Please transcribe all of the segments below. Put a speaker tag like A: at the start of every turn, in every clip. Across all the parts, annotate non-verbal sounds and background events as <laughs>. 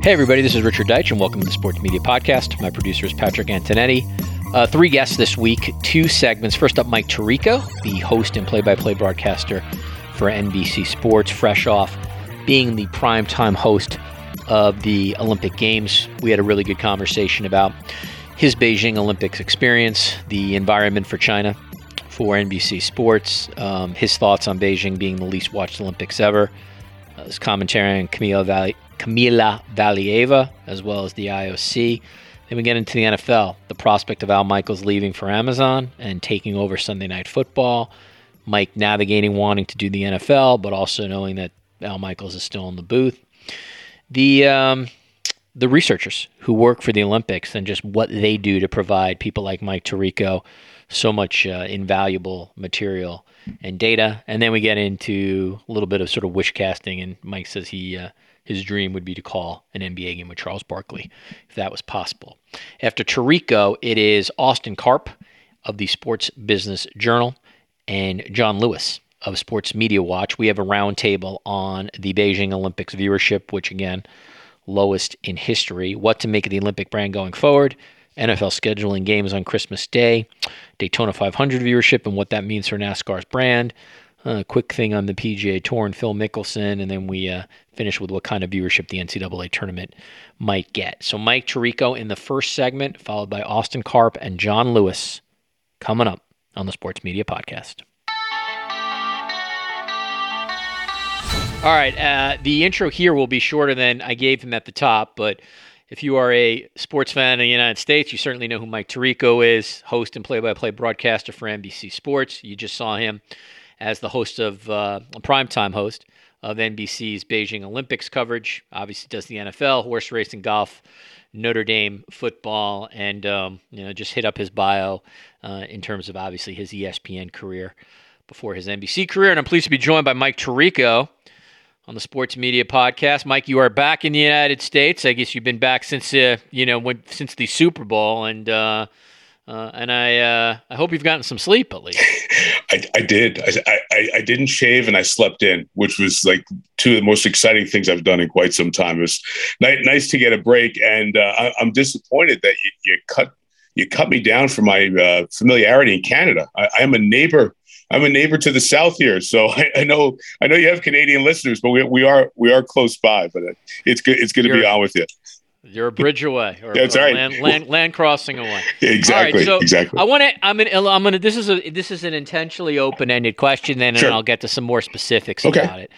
A: Hey, everybody, this is Richard Deitsch, and welcome to the Sports Media Podcast. My producer is Patrick Antonetti. Uh, three guests this week, two segments. First up, Mike Tirico, the host and play by play broadcaster for NBC Sports, fresh off being the primetime host of the Olympic Games. We had a really good conversation about his Beijing Olympics experience, the environment for China for NBC Sports, um, his thoughts on Beijing being the least watched Olympics ever, uh, his commentary on Camilo Valley Kamila Valieva, as well as the IOC. Then we get into the NFL, the prospect of Al Michaels leaving for Amazon and taking over Sunday Night Football. Mike navigating wanting to do the NFL, but also knowing that Al Michaels is still in the booth. The um, the researchers who work for the Olympics and just what they do to provide people like Mike Tirico so much uh, invaluable material and data. And then we get into a little bit of sort of wish casting, and Mike says he uh, his dream would be to call an NBA game with Charles Barkley, if that was possible. After Tirico, it is Austin Karp of the Sports Business Journal and John Lewis of Sports Media Watch. We have a roundtable on the Beijing Olympics viewership, which again, lowest in history. What to make of the Olympic brand going forward. NFL scheduling games on Christmas Day, Daytona 500 viewership, and what that means for NASCAR's brand. A quick thing on the PGA Tour and Phil Mickelson, and then we uh, finish with what kind of viewership the NCAA tournament might get. So Mike Tirico in the first segment, followed by Austin Karp and John Lewis, coming up on the Sports Media Podcast. All right, uh, the intro here will be shorter than I gave him at the top, but if you are a sports fan in the United States, you certainly know who Mike Tirico is, host and play-by-play broadcaster for NBC Sports. You just saw him as the host of uh, a primetime host of NBC's Beijing Olympics coverage. Obviously, does the NFL, horse racing, golf, Notre Dame football, and um, you know just hit up his bio uh, in terms of obviously his ESPN career before his NBC career. And I'm pleased to be joined by Mike Tirico on the Sports Media Podcast. Mike, you are back in the United States. I guess you've been back since uh, you know when, since the Super Bowl, and uh, uh, and I uh, I hope you've gotten some sleep at least. <laughs>
B: I, I did. I, I, I didn't shave and I slept in, which was like two of the most exciting things I've done in quite some time. It was nice, nice to get a break, and uh, I, am disappointed that you, you, cut you cut me down for my uh, familiarity in Canada. I, I am a neighbor I'm a neighbor to the south here, so <laughs> I, I, know I know you have Canadian listeners, but we, we are we are close by. But it's good it's good to be on with you.
A: You're a bridge away,
B: or, That's or right.
A: Land, land, land, crossing away. <laughs>
B: exactly. so exactly.
A: I want to. I'm gonna. I'm gonna. This is a. This is an intentionally open-ended question. Then, sure. and I'll get to some more specifics okay. about it.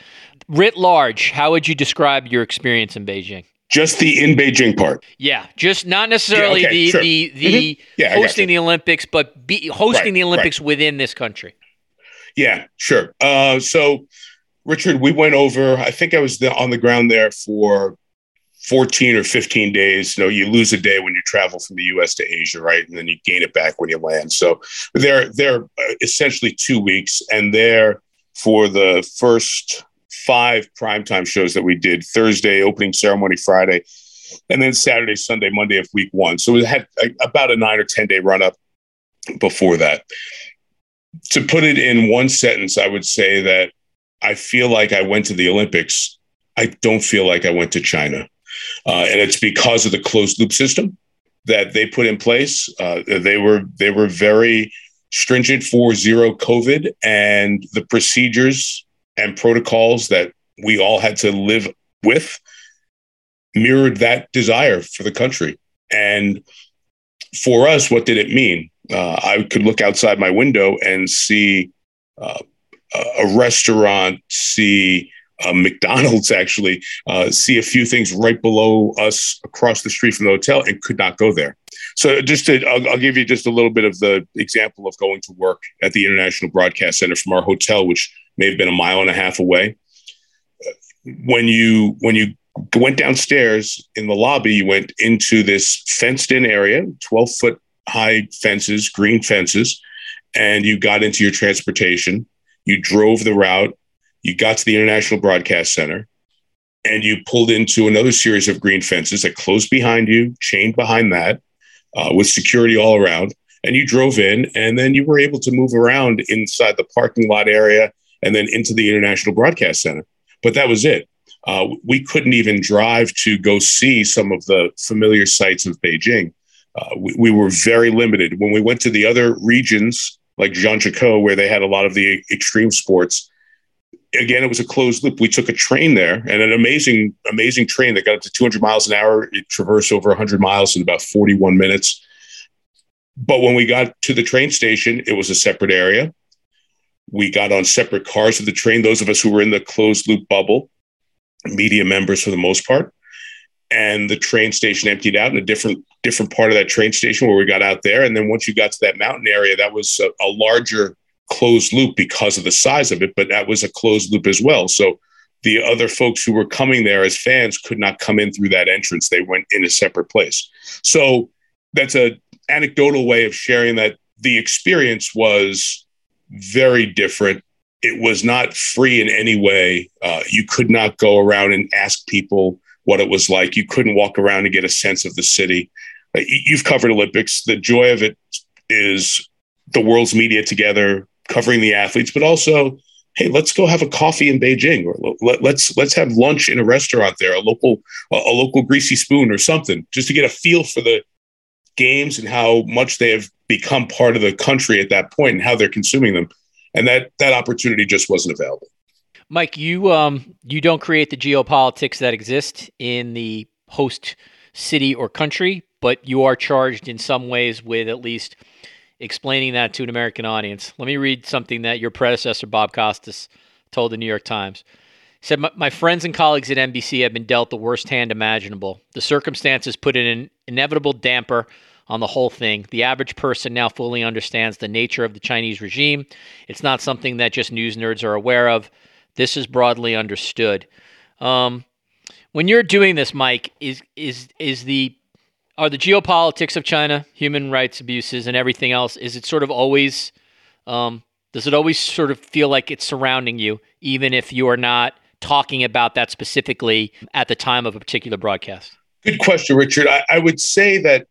A: Writ large, how would you describe your experience in Beijing?
B: Just the in Beijing part.
A: Yeah, just not necessarily yeah, okay, the, sure. the the the mm-hmm. yeah, hosting the Olympics, but be, hosting right, the Olympics right. within this country.
B: Yeah, sure. Uh, so, Richard, we went over. I think I was the, on the ground there for 14 or 15 days. You know, you lose a day when you travel from the US to Asia, right? And then you gain it back when you land. So they're, they're uh, essentially two weeks. And they're for the first five primetime shows that we did Thursday, opening ceremony Friday, and then Saturday, Sunday, Monday of week one. So we had a, about a nine or 10 day run up before that. To put it in one sentence, I would say that I feel like I went to the Olympics. I don't feel like I went to China. Uh, and it's because of the closed loop system that they put in place. Uh, they were they were very stringent for zero COVID, and the procedures and protocols that we all had to live with mirrored that desire for the country. And for us, what did it mean? Uh, I could look outside my window and see uh, a restaurant, see uh, McDonald's actually uh, see a few things right below us across the street from the hotel and could not go there. So just to, I'll, I'll, give you just a little bit of the example of going to work at the International Broadcast Center from our hotel, which may have been a mile and a half away. When you when you went downstairs in the lobby, you went into this fenced in area, 12 foot high fences, green fences, and you got into your transportation. You drove the route. You got to the International Broadcast Center and you pulled into another series of green fences that closed behind you, chained behind that, uh, with security all around. And you drove in, and then you were able to move around inside the parking lot area and then into the International Broadcast Center. But that was it. Uh, we couldn't even drive to go see some of the familiar sites of Beijing. Uh, we, we, were very limited. When we went to the other regions, like Zhangjiakou, where they had a lot of the extreme sports, again, it was a closed loop. We took a train there and an amazing, amazing train that got up to 200 miles an hour. It traversed over 100 miles in about 41 minutes. But when we got to the train station, it was a separate area. We got on separate cars of the train, those of us who were in the closed loop bubble, media members for the most part. And the train station emptied out in a different different part of that train station where we got out there. And then once you got to that mountain area, that was a, a larger closed loop because of the size of it, but that was a closed loop as well. So the other folks who were coming there as fans could not come in through that entrance. They went in a separate place. So that's a anecdotal way of sharing that the experience was very different. It was not free in any way. Uh, you could not go around and ask people what it was like. You couldn't walk around and get a sense of the city. Uh, you've covered Olympics. The joy of it is the world's media together, covering the athletes, but also, hey, let's go have a coffee in Beijing, or let, let's let's have lunch in a restaurant there, a local a local greasy spoon or something, just to get a feel for the games and how much they have become part of the country at that point and how they're consuming them. And that that opportunity just wasn't available.
A: Mike, you um you don't create the geopolitics that exist in the host city or country, but you are charged in some ways with at least explaining that to an American audience. Let me read something that your predecessor, Bob Costas, told the New York Times. He said, My friends and colleagues at NBC have been dealt the worst hand imaginable. The circumstances put an inevitable damper on the whole thing. The average person now fully understands the nature of the Chinese regime. It's not something that just news nerds are aware of. This is broadly understood. Um, when you're doing this, Mike, is is is the are the geopolitics of China, human rights abuses, and everything else, is it sort of always, um, does it always sort of feel like it's surrounding you, even if you are not talking about that specifically at the time of a particular broadcast?
B: Good question, Richard. I, I would say that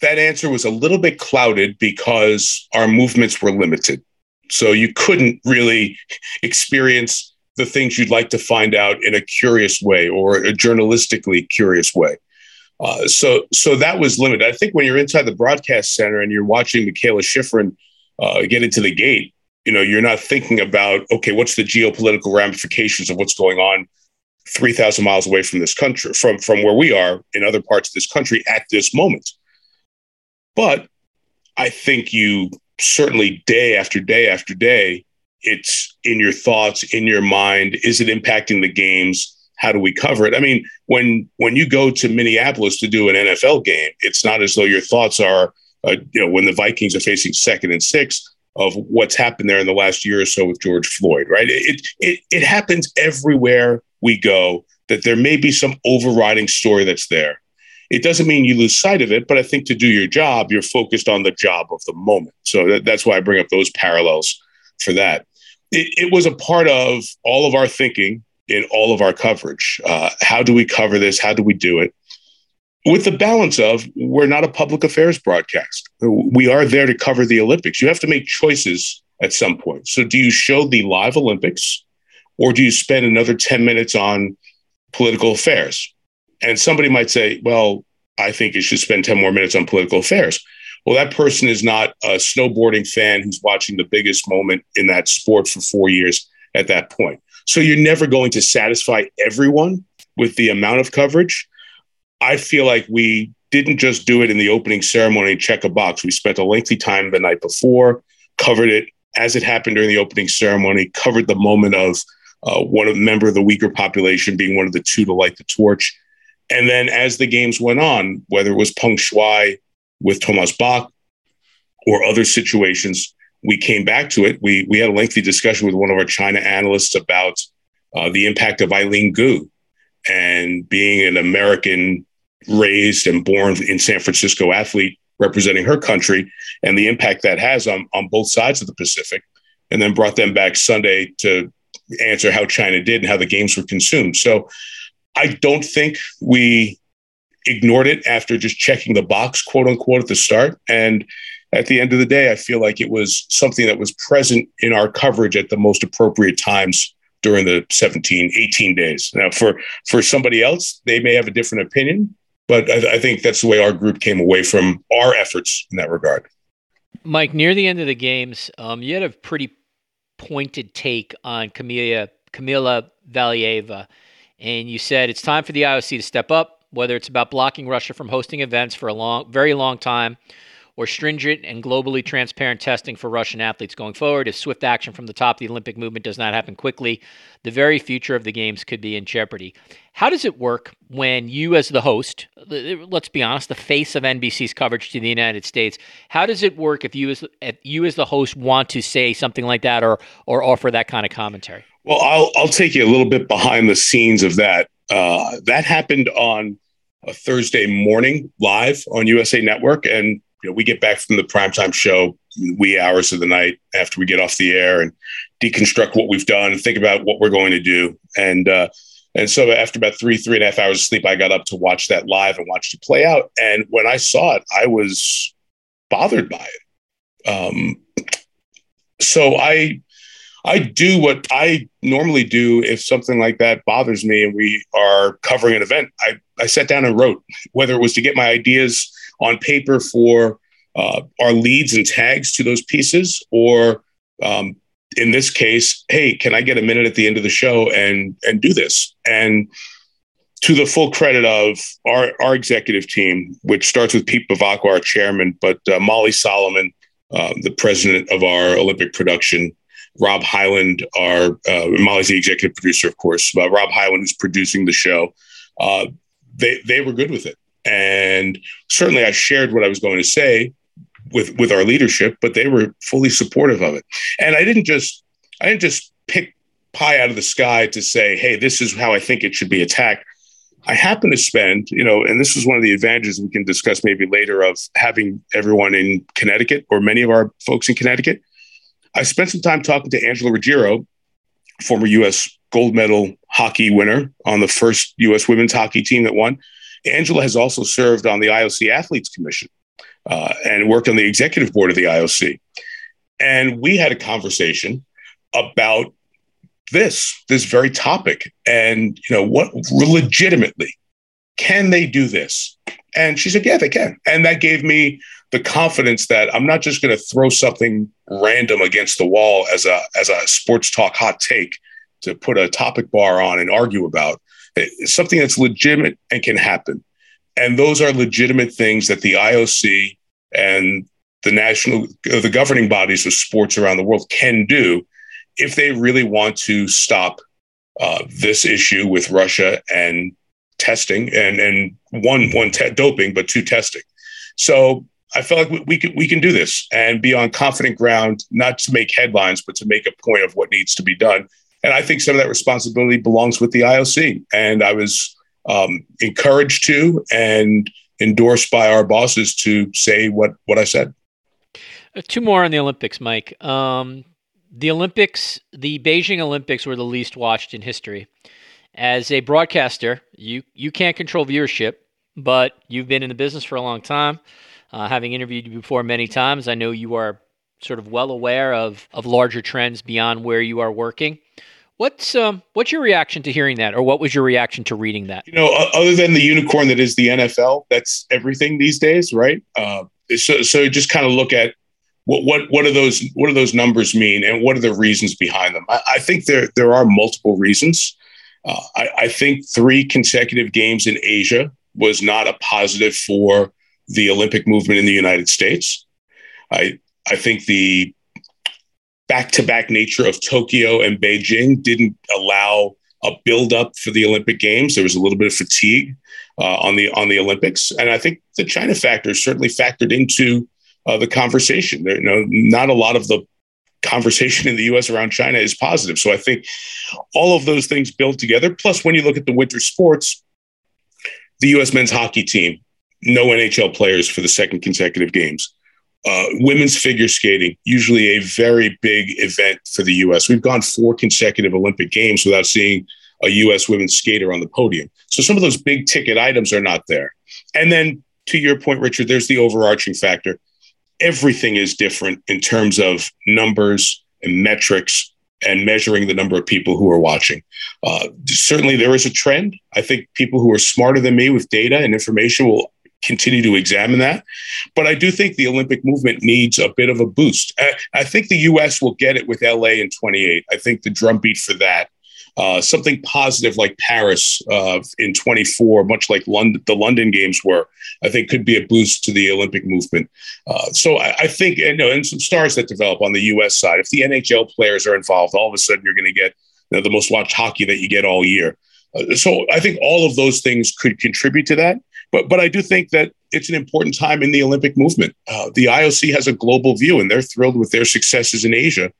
B: that answer was a little bit clouded because our movements were limited. So you couldn't really experience the things you'd like to find out in a curious way or a journalistically curious way. Uh, so, so that was limited. I think when you're inside the broadcast center and you're watching Michaela Shiffrin uh, get into the gate, you know, you're not thinking about okay, what's the geopolitical ramifications of what's going on three thousand miles away from this country, from from where we are in other parts of this country at this moment. But I think you certainly day after day after day, it's in your thoughts, in your mind. Is it impacting the games? How do we cover it? I mean, when when you go to Minneapolis to do an NFL game, it's not as though your thoughts are, uh, you know, when the Vikings are facing second and six of what's happened there in the last year or so with George Floyd, right? It it it happens everywhere we go that there may be some overriding story that's there. It doesn't mean you lose sight of it, but I think to do your job, you're focused on the job of the moment. So that, that's why I bring up those parallels for that. It, it was a part of all of our thinking in all of our coverage. Uh, how do we cover this? How do we do it? With the balance of, we're not a public affairs broadcast. We are there to cover the Olympics. You have to make choices at some point. So, do you show the live Olympics or do you spend another 10 minutes on political affairs? And somebody might say, well, I think you should spend 10 more minutes on political affairs. Well, that person is not a snowboarding fan who's watching the biggest moment in that sport for four years at that point. So you're never going to satisfy everyone with the amount of coverage. I feel like we didn't just do it in the opening ceremony, check a box. We spent a lengthy time the night before, covered it as it happened during the opening ceremony, covered the moment of uh, one of member of the Uyghur population being one of the two to light the torch. And then as the games went on, whether it was Peng Shuai with Thomas Bach or other situations, we came back to it. We we had a lengthy discussion with one of our China analysts about uh, the impact of Eileen Gu and being an American raised and born in San Francisco athlete representing her country and the impact that has on, on both sides of the Pacific. And then brought them back Sunday to answer how China did and how the games were consumed. So I don't think we ignored it after just checking the box, quote unquote, at the start. And at the end of the day, I feel like it was something that was present in our coverage at the most appropriate times during the 17, 18 days. Now, for for somebody else, they may have a different opinion, but I, I think that's the way our group came away from our efforts in that regard.
A: Mike, near the end of the games, um, you had a pretty pointed take on Camila Kamila Valieva, and you said it's time for the IOC to step up, whether it's about blocking Russia from hosting events for a long, very long time, or stringent and globally transparent testing for Russian athletes going forward. If swift action from the top of the Olympic movement does not happen quickly, the very future of the Games could be in jeopardy. How does it work when you, as the host, let's be honest, the face of NBC's coverage to the United States, how does it work if you, as if you as the host, want to say something like that or or offer that kind of commentary?
B: Well, I'll I'll take you a little bit behind the scenes of that. Uh, that happened on a Thursday morning live on USA Network, and you know, we get back from the primetime show wee hours of the night after we get off the air and deconstruct what we've done, think about what we're going to do. And uh, and so after about three, three and a half hours of sleep, I got up to watch that live and watch it play out. And when I saw it, I was bothered by it. Um, so I I do what I normally do if something like that bothers me and we are covering an event. I, I sat down and wrote, whether it was to get my ideas on paper for uh, our leads and tags to those pieces, or um, in this case, hey, can I get a minute at the end of the show and and do this? And to the full credit of our our executive team, which starts with Pete Bevacqua, our chairman, but uh, Molly Solomon, uh, the president of our Olympic production, Rob Hyland, our uh, Molly's the executive producer, of course, but Rob Hyland, who's producing the show. Uh, they they were good with it. And certainly I shared what I was going to say with with our leadership, but they were fully supportive of it. And I didn't just I didn't just pick pie out of the sky to say, hey, this is how I think it should be attacked. I happen to spend, you know, and this is one of the advantages we can discuss maybe later of having everyone in Connecticut or many of our folks in Connecticut. I spent some time talking to Angela Ruggiero, former U.S. gold medal hockey winner on the first U.S. women's hockey team that won. Angela has also served on the IOC Athletes Commission uh, and worked on the executive board of the IOC. And we had a conversation about this, this very topic. And, you know, what legitimately can they do this? And she said, yeah, they can. And that gave me the confidence that I'm not just going to throw something random against the wall as a, as a sports talk hot take to put a topic bar on and argue about. Something that's legitimate and can happen. And those are legitimate things that the IOC and the national, the governing bodies of sports around the world can do if they really want to stop uh, this issue with Russia and testing and and one one te- doping, but two testing. So I felt like we can we can do this and be on confident ground, not to make headlines, but to make a point of what needs to be done. And I think some of that responsibility belongs with the IOC. And I was um, encouraged to and endorsed by our bosses to say what, what I said.
A: Uh, two more on the Olympics, Mike. Um, the Olympics, the Beijing Olympics were the least watched in history. As a broadcaster, you, you can't control viewership, but you've been in the business for a long time. Uh, having interviewed you before many times, I know you are sort of well aware of, of larger trends beyond where you are working. What's um what's your reaction to hearing that, or what was your reaction to reading that?
B: You know, other than the unicorn that is the NFL, that's everything these days, right? Uh, so, so just kind of look at what what what do those what do those numbers mean, and what are the reasons behind them? I, I think there there are multiple reasons. Uh, I, I think three consecutive games in Asia was not a positive for the Olympic movement in the United States. I I think the back to back nature of Tokyo and Beijing didn't allow a build up for the Olympic Games. There was a little bit of fatigue uh, on the on the Olympics, and I think the China factor certainly factored into uh, the conversation. There, you know, not a lot of the conversation <laughs> in the U.S. around China is positive. So I think all of those things build together. Plus, when you look at the winter sports, the U.S. men's hockey team, no NHL players for the second consecutive games. Uh, women's figure skating, usually a very big event for the U.S. We've gone four consecutive Olympic Games without seeing a U.S. women's skater on the podium. So some of those big ticket items are not there. And then to your point, Richard, there's the overarching factor. Everything is different in terms of numbers and metrics and measuring the number of people who are watching. Uh, certainly, there is a trend. I think people who are smarter than me with data and information will continue to examine that. But I do think the Olympic movement needs a bit of a boost. I, I think the U.S. will get it with LA in 28. I think the drumbeat for that. Uh, something positive like Paris uh, in 24, much like London, the London Games were, I think could be a boost to the Olympic movement. Uh, so I, I, think, you know, and some stars that develop on the U.S. side. If the NHL players are involved, all of a sudden you're going to get you know, the most watched hockey that you get all year. Uh, so I think all of those things could contribute to that. But but I do think that it's an important time in the Olympic movement. Uh, the IOC has a global view, and they're thrilled with their successes in Asia.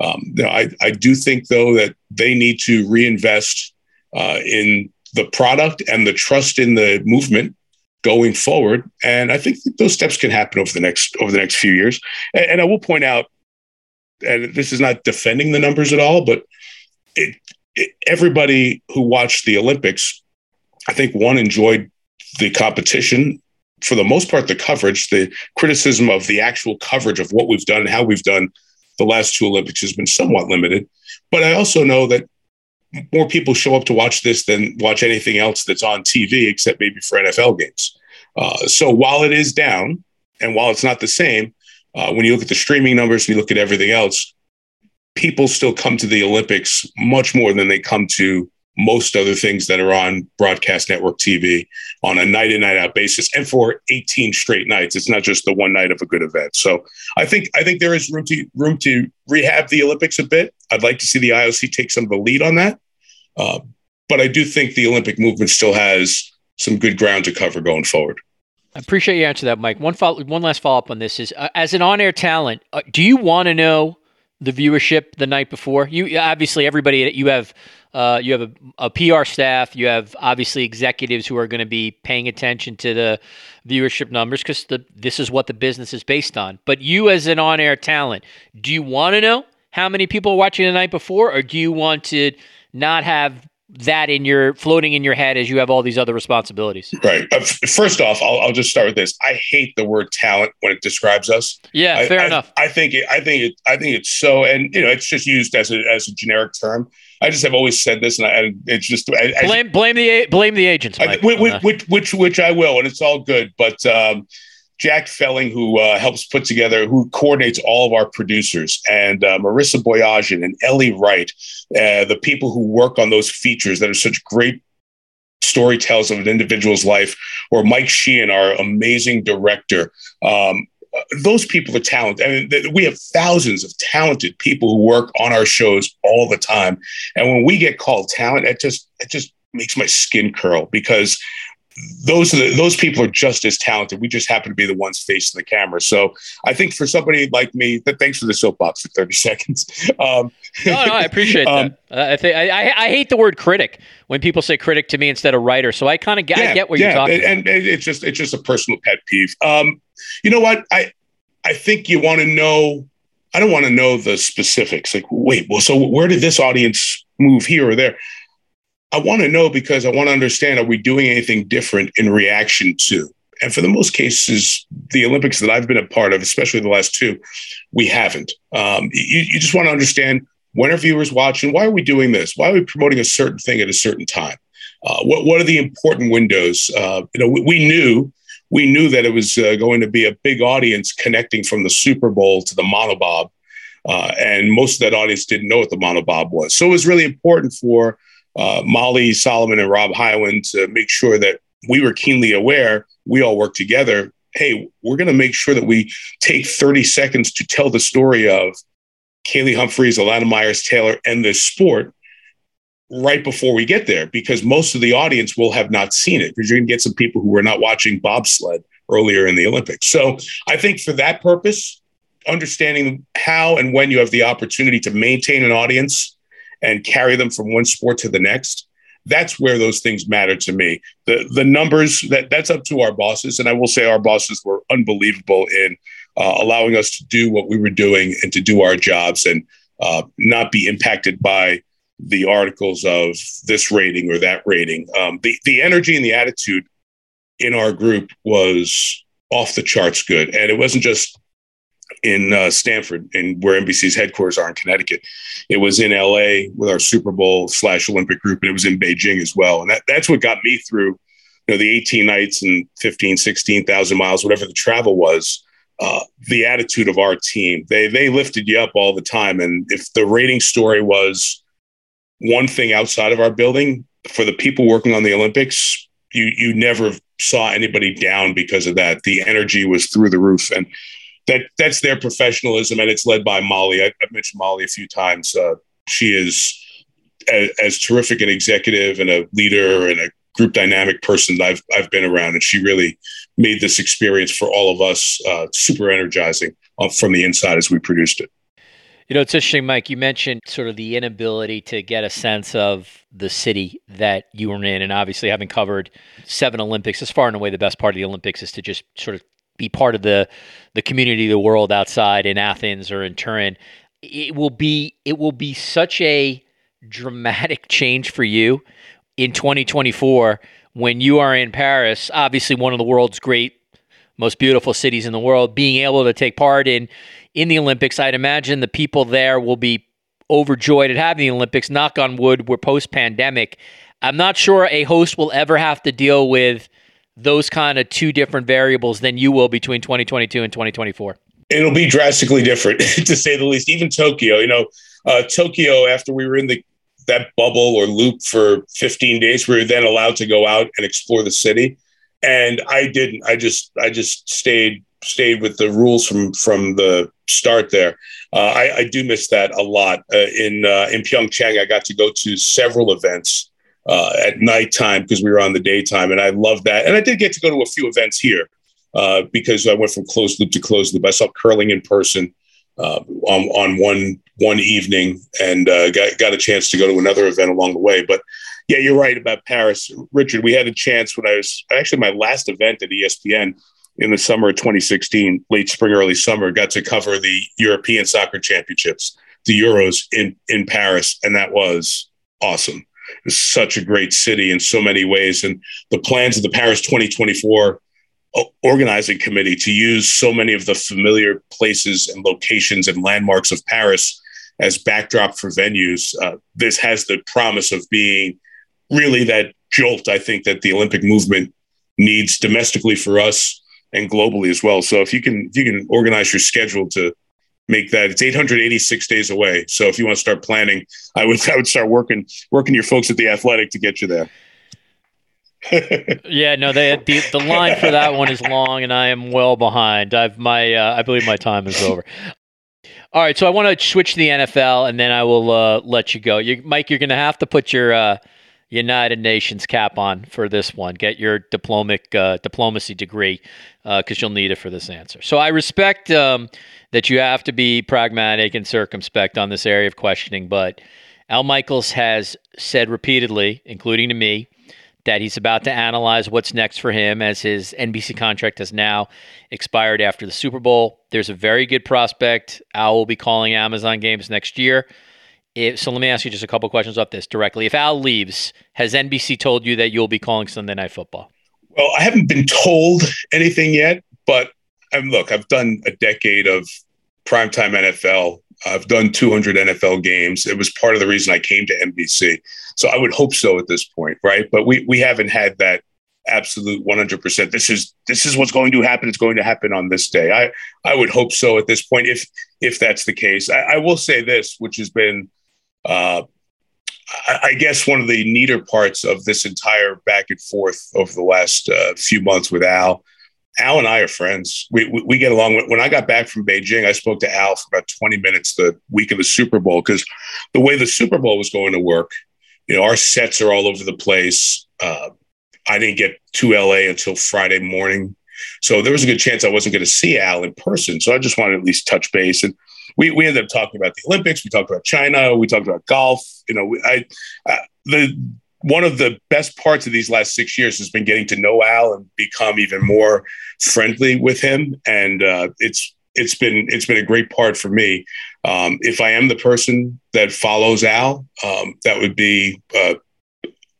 B: Um, I I do think though that they need to reinvest uh, in the product and the trust in the movement going forward. And I think those steps can happen over the next over the next few years. And, and I will point out, and this is not defending the numbers at all, but it, it, everybody who watched the Olympics, I think one enjoyed the competition for the most part the coverage the criticism of the actual coverage of what we've done and how we've done the last two olympics has been somewhat limited. But i also know that more people show up to watch this than watch anything else that's on tv except maybe for nfl games. Uh, so while it is down and while it's not the same uh, when you look at the streaming numbers and you look at everything else people still come to the olympics much more than they come to most other things that are on broadcast network TV on a night in night out basis and for 18 straight nights. It's not just the one night of a good event. So I think I think there is room to room to rehab the Olympics a bit. I'd like to see the IOC take some of the lead on that. Uh, but I do think the Olympic movement still has some good ground to cover going forward.
A: I appreciate you answer that Mike. One follow, one last follow up on this is uh, as an on-air talent uh, do you want to know the viewership the night before you obviously everybody you have uh, you have a, a, PR staff. You have obviously executives who are going to be paying attention to the viewership numbers because this is what the business is based on. But you, as an on-air talent, do you want to know how many people are watching the night before, or do you want to not have that in your floating in your head as you have all these other responsibilities?
B: Right. Uh, first off, I'll, I'll, just start with this. I hate the word talent when it describes us.
A: Yeah,
B: I,
A: fair
B: I,
A: enough.
B: I think it, I think it, I think it's so, and you know, it's just used as a as a generic term. I just have always said this, and, I, and it's just
A: I, blame blame the blame the agents, Mike,
B: which, which, which, which I will, and it's all good. But um, Jack Felling, who uh, helps put together, who coordinates all of our producers, and uh, Marissa Boyajian and Ellie Wright, uh, the people who work on those features that are such great storytells of an individual's life, or Mike Sheehan, our amazing director. Um, those people are talented. I mean, we have thousands of talented people who work on our shows all the time. And when we get called talent, it just it just makes my skin curl because those are the, those people are just as talented. We just happen to be the ones facing the camera. So I think for somebody like me, that thanks for the soapbox for thirty <laughs> seconds. Um,
A: no, no, I appreciate <laughs> um, that. Uh, I think I, I, hate the word critic when people say critic to me instead of writer. So I kind of get, yeah, get what
B: yeah,
A: you're talking.
B: And,
A: and,
B: it's just it's just a personal pet peeve. Um, you know what? I I think you want to know. I don't want to know the specifics. Like, wait, well, so where did this audience move here or there? I want to know because I want to understand are we doing anything different in reaction to? And for the most cases, the Olympics that I've been a part of, especially the last two, we haven't. Um, you, you just want to understand when are viewers watching? Why are we doing this? Why are we promoting a certain thing at a certain time? Uh, what, what are the important windows? Uh, you know, we, we, knew we knew that it was uh, going to be a big audience connecting from the Super Bowl to the monobob, uh, and most of that audience didn't know what the monobob was. So it was really important for uh, Molly Solomon and Rob Hyland to make sure that we were keenly aware. We all work together. Hey, we're going to make sure that we take 30 seconds to tell the story of Kaillie Humphries, Elana Meyers Taylor, and this sport right before we get there because most of the audience will have not seen it because you're going to get some people who were not watching bobsled earlier in the Olympics. So I think for that purpose, understanding how and when you have the opportunity to maintain an audience and carry them from one sport to the next that's where those things matter to me. The the numbers that that's up to our bosses. And i will say our bosses were unbelievable in uh, allowing us to do what we were doing and to do our jobs and uh, not be impacted by the articles of this rating or that rating. Um, the the energy and the attitude in our group was off the charts good. And it wasn't just in uh, Stamford, and where NBC's headquarters are in Connecticut. It was in LA with our Super Bowl slash Olympic group, and it was in Beijing as well. And that, that's what got me through, you know, the 18 nights and 15, 16,000 miles, whatever the travel was. Uh, the attitude of our team, they they lifted you up all the time. And if the rating story was one thing outside of our building, for the people working on the Olympics, you you never saw anybody down because of that. The energy was through the roof, and that that's their professionalism, and it's led by Molly. I, have mentioned Molly a few times. Uh, she is as, as, terrific an executive and a leader and a group dynamic person that I've I've been around, and she really made this experience for all of us uh, super energizing uh, from the inside as we produced it.
A: You know, it's interesting, Mike. You mentioned sort of the inability to get a sense of the city that you were in. And obviously, having covered seven Olympics, as far and away the best part of the Olympics is to just sort of be part of the the community, the world outside in Athens or in Turin. It will be it will be such a dramatic <laughs> change for you in 2024 when you are in Paris, obviously one of the world's great most beautiful cities in the world, being able to take part in in the Olympics. I'd imagine the people there will be overjoyed at having the Olympics. Knock on wood, we're post pandemic. I'm not sure a host will ever have to deal with those kind of two different variables than you will between 2022 and 2024?
B: It'll be drastically different, <laughs> to say the least. Even Tokyo, you know, uh, Tokyo, after we were in the that bubble or loop for 15 days, we were then allowed to go out and explore the city. And I didn't. I just I just stayed stayed with the rules from from the start there. Uh, I, I, do miss that a lot. Uh, in uh, in Pyeongchang, I got to go to several events uh, at nighttime because we were on the daytime, and I love that. And I did get to go to a few events here uh, because I went from closed loop to closed loop. I saw curling in person uh, on on one one evening, and uh, got got a chance to go to another event along the way. But yeah, you're right about Paris, Richard. We had a chance when I was actually my last event at ESPN in the summer of 2016, late spring, early summer. Got to cover the European Soccer Championships, the Euros in in Paris, and that was awesome is such a great city in so many ways. And the plans of the Paris 2024 organizing committee to use so many of the familiar places and locations and landmarks of Paris as backdrop for venues. Uh, this has the promise of being really that jolt, I think, that the Olympic movement needs domestically for us and globally as well. So if you can if you can organize your schedule to make that. It's 886 days away. So if you want to start planning, I would <laughs> I would start working working your folks at the Athletic to get you there. <laughs>
A: yeah, no, they, the the line for that one is long, and I am well behind. I've my uh, I believe my time is over. All right, so I want to switch to the NFL, and then I will uh, let you go. You, Mike, you're going to have to put your uh, United Nations cap on for this one. Get your diplomatic uh, diplomacy degree because uh, you'll need it for this answer. So I respect um, that you have to be pragmatic and circumspect on this area of questioning, but Al Michaels has said repeatedly, including to me, that he's about to analyze what's next for him as his NBC contract has now expired after the Super Bowl. There's a very good prospect. Al will be calling Amazon games next year. If, so let me ask you just a couple questions off this directly. If Al leaves, has NBC told you that you'll be calling Sunday Night Football?
B: Well, I haven't been told anything yet, but look, I've done a decade of primetime NFL. I've done 200 NFL games. It was part of the reason I came to NBC. So I would hope so at this point, right? But we we haven't had that absolute 100%. This is this is what's going to happen. It's going to happen on this day. I I would hope so at this point if if that's the case. I, I will say this, which has been uh, I guess one of the neater parts of this entire back and forth over the last uh, few months with Al, Al and I are friends. We, we, we, get along. When I got back from Beijing, I spoke to Al for about 20 minutes the week of the Super Bowl because the way the Super Bowl was going to work you know, our sets are all over the place. Uh, I didn't get to LA until Friday morning. So there was a good chance I wasn't going to see Al in person. So I just wanted to at least touch base. And we, we ended up talking about the Olympics. We talked about China. We talked about golf. You know, I, I the one of the best parts of these last six years has been getting to know Al and become even more friendly with him. And uh, it's it's been it's been a great part for me. Um, if I am the person that follows Al, um, that would be uh,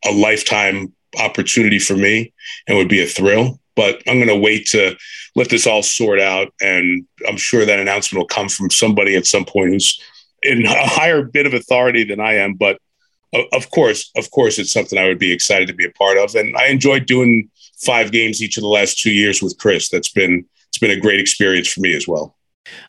B: a lifetime opportunity for me and would be a thrill. But I'm going to wait to let this all sort out, and I'm sure that announcement will come from somebody at some point who's in a higher bit of authority than I am. But of course, of course, it's something I would be excited to be a part of, and I enjoyed doing five games each of the last two years with Chris. That's been it's been a great experience for me as well.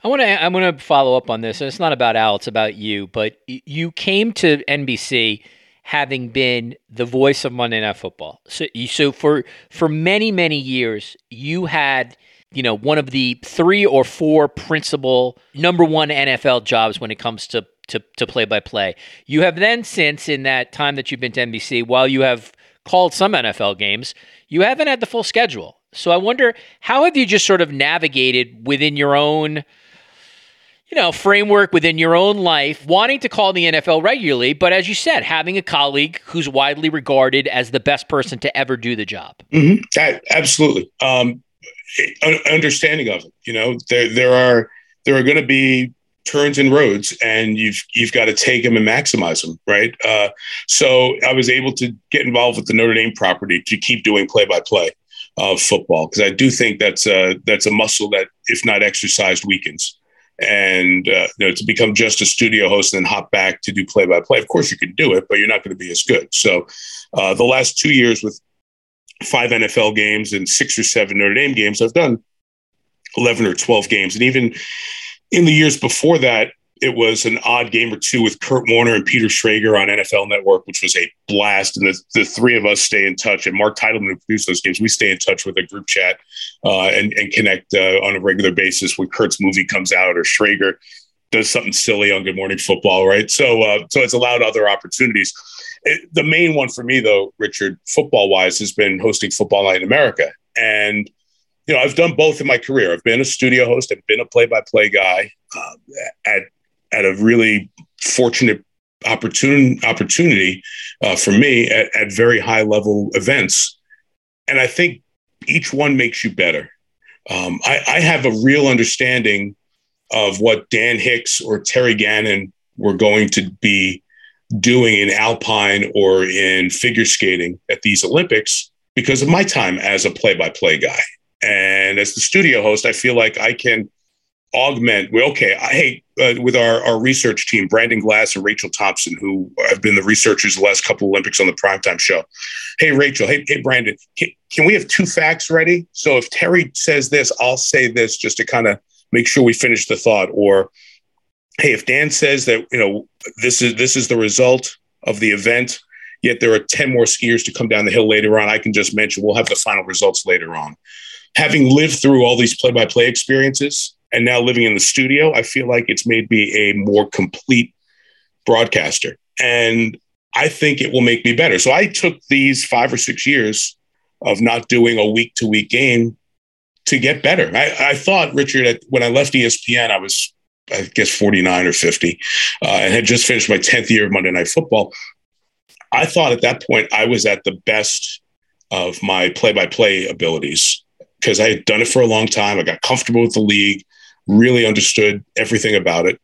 A: I want to. I'm going to follow up on this. And it's not about Al. It's about you. But you came to NBC having been the voice of Monday Night Football. So, so for for many many years, you had you know one of the three or four principal number one NFL jobs when it comes to to to play by play. You have then since in that time that you've been to NBC, while you have called some NFL games, you haven't had the full schedule. So I wonder how have you just sort of navigated within your own you know, framework within your own life, wanting to call the NFL regularly, but as you said, having a colleague who's widely regarded as the best person to ever do the job.
B: Mm-hmm. That, absolutely. Um, understanding of it, you know, there there are there are going to be turns and roads, and you've you've got to take them and maximize them, right? Uh, so I was able to get involved with the Notre Dame property to keep doing play by play of football because I do think that's a that's a muscle that, if not exercised, weakens. And uh, you know, to become just a studio host and then hop back to do play by play, of course you can do it, but you're not going to be as good. So uh, the last two years with five NFL games and six or seven Notre Dame games, I've done eleven or twelve games, and even in the years before that, it was an odd game or two with Kurt Warner and Peter Schrager on NFL Network, which was a blast. And the, the three of us stay in touch. And Mark Titleman, who produced those games, we stay in touch with a group chat uh, and, and connect uh, on a regular basis when Kurt's movie comes out or Schrager does something silly on Good Morning Football, right? So, uh, so it's allowed other opportunities. It, the main one for me, though, Richard, football wise, has been hosting Football Night in America. And you know, I've done both in my career. I've been a studio host. I've been a play-by-play guy uh, at at a really fortunate opportun- opportunity uh, for me at, at very high level events. And I think each one makes you better. Um, I, I, have a real understanding of what Dan Hicks or Terry Gannon were going to be doing in alpine or in figure skating at these Olympics because of my time as a play by play guy. And as the studio host, I feel like I can augment. Okay, I, hey, uh, with our, our research team, Brandon Glass and Rachel Thompson, who have been the researchers the last couple Olympics on the primetime show. Hey, Rachel. Hey, hey, Brandon. Can, can we have two facts ready? So if Terry says this, I'll say this just to kind of make sure we finish the thought. Or, hey, if Dan says that you know this is this is the result of the event, yet there are ten more skiers to come down the hill later on, I can just mention we'll have the final results later on. Having lived through all these play-by-play experiences, and now living in the studio, I feel like it's made me a more complete broadcaster. And I think it will make me better. So I took these five or six years of not doing a week to week game to get better. I, I thought, Richard, when I left ESPN, I was, I guess, 49 or 50 uh, and had just finished my 10th year of Monday Night Football. I thought at that point I was at the best of my play by play abilities because I had done it for a long time. I got comfortable with the league really understood everything about it.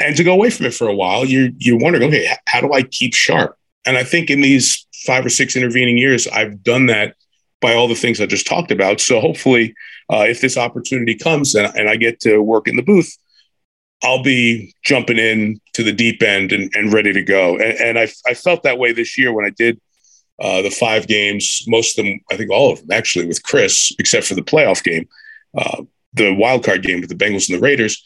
B: And to go away from it for a while, you're you're wondering, okay, how do I keep sharp? And I think in these five or six intervening years, I've done that by all the things I just talked about. So hopefully, uh, if this opportunity comes and, and I get to work in the booth, I'll be jumping in to the deep end and, and ready to go. And, and I, I felt that way this year when I did uh, the five games, most of them, I think all of them actually, with Chris, except for the playoff game. Uh, the wild card game with the Bengals and the Raiders,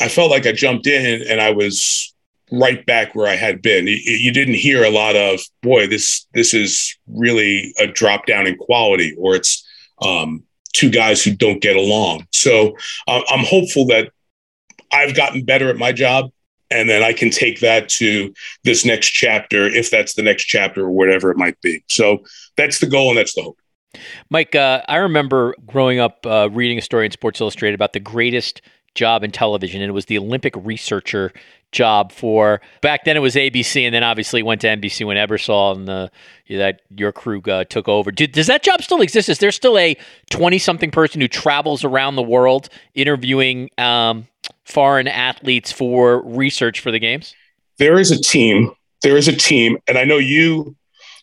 B: I felt like I jumped in and I was right back where I had been. You, you didn't hear a lot of, boy, this this is really a drop down in quality, or it's um, two guys who don't get along. So uh, I'm hopeful that I've gotten better at my job and then I can take that to this next chapter, if that's the next chapter or whatever it might be. So that's the goal and that's the hope.
A: Mike, uh, I remember growing up uh, reading a story in Sports Illustrated about the greatest job in television, and it was the Olympic researcher job for back then it was ABC, and then obviously went to NBC when Ebersol and the, that your crew uh, took over. Did, does that job still exist? Is there still a twenty-something person who travels around the world interviewing um, foreign athletes for research for the games?
B: There is a team. There is a team, and I know you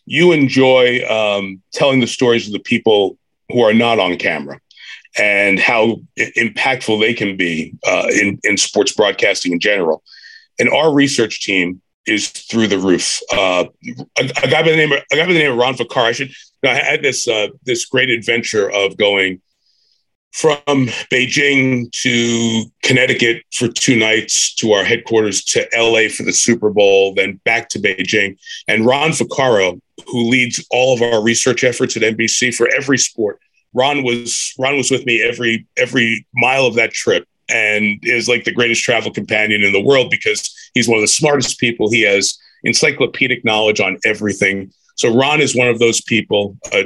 B: you enjoy um, telling the stories of the people who are not on camera and how impactful they can be uh, in, in sports broadcasting in general. And our research team is through the roof. Uh, a, a, guy by the name of a guy by the name of Ron Vaccaro. I should. I had this uh, this great adventure of going from Beijing to Connecticut for two nights to our headquarters to LA for the Super Bowl, then back to Beijing. And Ron Vaccaro, who leads all of our research efforts at NBC for every sport, Ron was Ron was with me every every mile of that trip and is like the greatest travel companion in the world because he's one of the smartest people. He has encyclopedic knowledge on everything. So Ron is one of those people. Uh,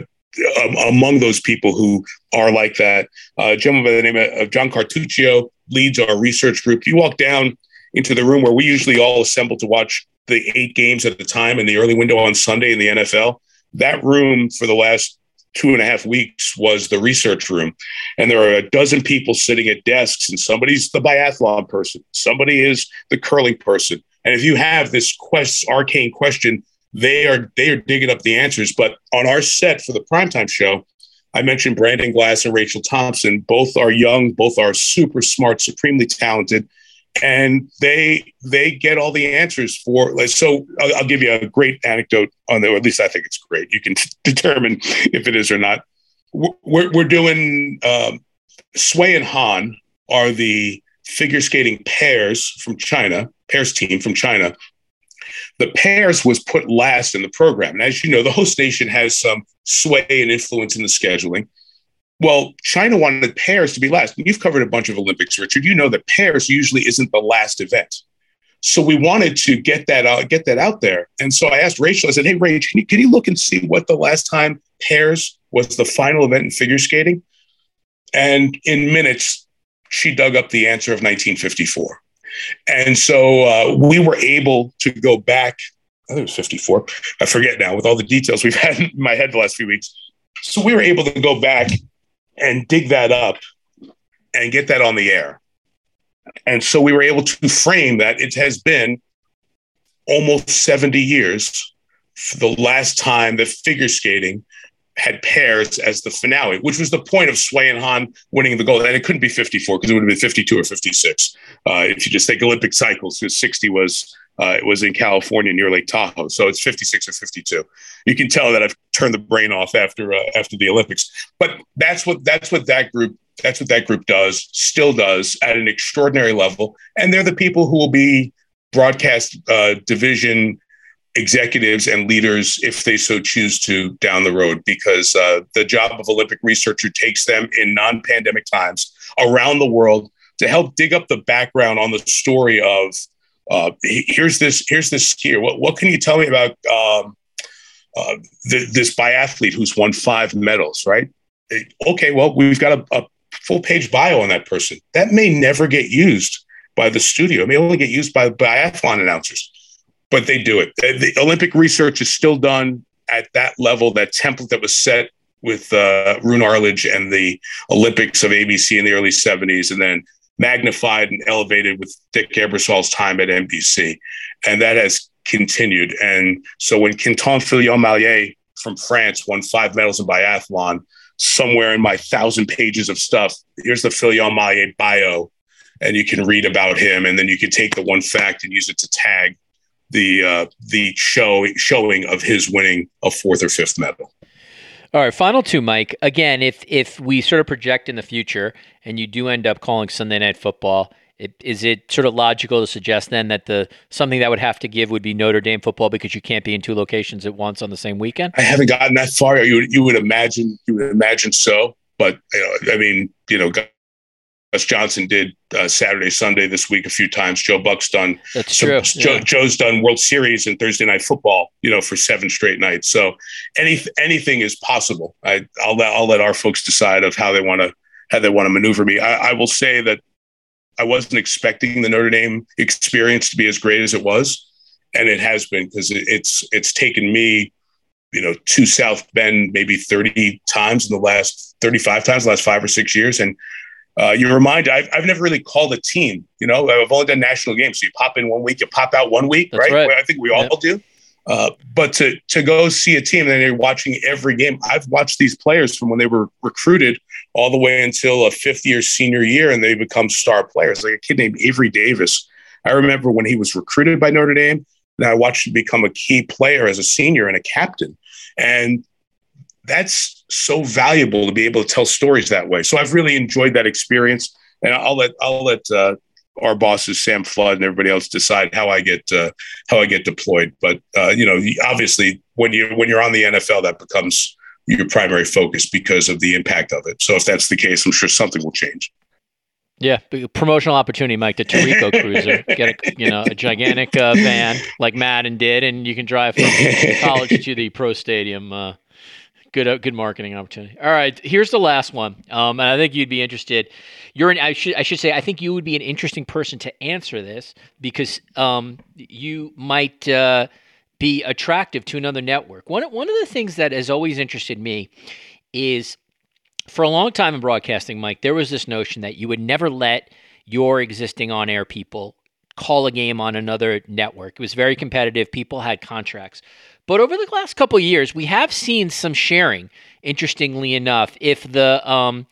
B: um, among those people who are like that. Uh, gentleman by the name of John Cartuccio leads our research group. You walk down into the room where we usually all assemble to watch the eight games at the time in the early window on Sunday in the NFL. That room for the last two and a half weeks was the research room. And there are a dozen people sitting at desks, and somebody's the biathlon person, somebody is the curling person. And if you have this quest, arcane question they are they are digging up the answers. But on our set for the primetime show, I mentioned Brandon Glass and Rachel Thompson. Both are young, both are super smart, supremely talented, and they they get all the answers for. So I'll, I'll give you a great anecdote on the, or at least I think it's great. You can <laughs> determine if it is or not. We're we're doing um, Sui and Han are the figure skating pairs from China, pairs team from China the pairs was put last in the program. And as you know, the host nation has some sway and influence in the scheduling. Well, China wanted pairs to be last. You've covered a bunch of Olympics, Richard. You know that pairs usually isn't the last event. So we wanted to get that out, get that out there. And so I asked Rachel, I said, Hey, Rach, can you, can you look and see what the last time pairs was the final event in figure skating? And in minutes, she dug up the answer of 1954. And so uh, we were able to go back, I think it was 54. I forget now with all the details we've <laughs> had in my head the last few weeks. So we were able to go back and dig that up and get that on the air. And so we were able to frame that it has been almost 70 years the last time that figure skating had pairs as the finale, which was the point of Sui and Han winning the gold. And it couldn't be 54 because it would have been 52 or 56 uh, if you just take Olympic cycles. Because 60 was uh, it was in California near Lake Tahoe, so it's 56 or 52. You can tell that I've turned the brain off after uh, after the Olympics. But that's what that's what that group that's what that group does, still does at an extraordinary level, and they're the people who will be broadcast uh, division executives and leaders if they so choose to down the road because uh, the job of olympic researcher takes them in non-pandemic times around the world to help dig up the background on the story of uh, here's this here's this skier. What, what can you tell me about um, uh, th- this biathlete who's won five medals right? Okay well we've got a, a full page bio on that person. That may never get used by the studio. It may only get used by biathlon announcers but they do it. The Olympic research is still done at that level, that template that was set with uh, Roone Arledge and the Olympics of ABC in the early 70s, and then magnified and elevated with Dick Ebersol's time at NBC. And that has continued. And so when Quentin Fillon-Maillet from France won five medals in biathlon, somewhere in my thousand pages of stuff, here's the Fillon-Maillet bio, and you can read about him. And then you can take the one fact and use it to tag the uh, the show showing of his winning a fourth or fifth medal.
A: All right, final two, Mike. Again, if if we sort of project in the future and you do end up calling Sunday Night Football, it, is it sort of logical to suggest then that the something that would have to give would be Notre Dame football because you can't be in two locations at once on the same weekend?
B: I haven't gotten that far. You would, you would imagine you would imagine so, but you know, I mean, you know, Gus Johnson did uh, Saturday, Sunday this week a few times. Joe Buck's done.
A: That's true.
B: Joe, yeah. Joe's done World Series and Thursday Night Football. You know, for seven straight nights. So any anything is possible. I, will let I'll let our folks decide of how they want to how they want to maneuver me. I, I will say that I wasn't expecting the Notre Dame experience to be as great as it was, and it has been because it, it's it's taken me, you know, to South Bend maybe thirty times in the last thirty five times the last five or six years, and uh, you're reminded I've, I've never really called a team. You know, I've only done national games, so you pop in one week, you pop out one week, right? right? I think we all do. Uh, but to to go see a team and you're watching every game, I've watched these players from when they were recruited all the way until a fifth year senior year, and they become star players. Like a kid named Avery Davis. I remember when he was recruited by Notre Dame, and I watched him become a key player as a senior and a captain. And that's so valuable to be able to tell stories that way. So I've really enjoyed that experience, and I'll let I'll let uh, our bosses Sam Flood and everybody else decide how I get uh, how I get deployed. But uh, you know, obviously, when you when you're on the NFL, that becomes your primary focus because of the impact of it. So if that's the case, I'm sure something will change.
A: Yeah, promotional opportunity, Mike. The Tirico <laughs> Cruiser, get a you know a gigantic uh, van like Madden did, and you can drive from college to the pro stadium. Uh, good uh, good marketing opportunity. All right, here's the last one, um, and I think you'd be interested. You're an I should I should say I think you would be an interesting person to answer this because um, you might uh, be attractive to another network. One one of the things that has always interested me is for a long time in broadcasting, Mike, there was this notion that you would never let your existing on air people call a game on another network. It was very competitive. People had contracts. But over the last couple years, we have seen some sharing. Interestingly enough, if the um,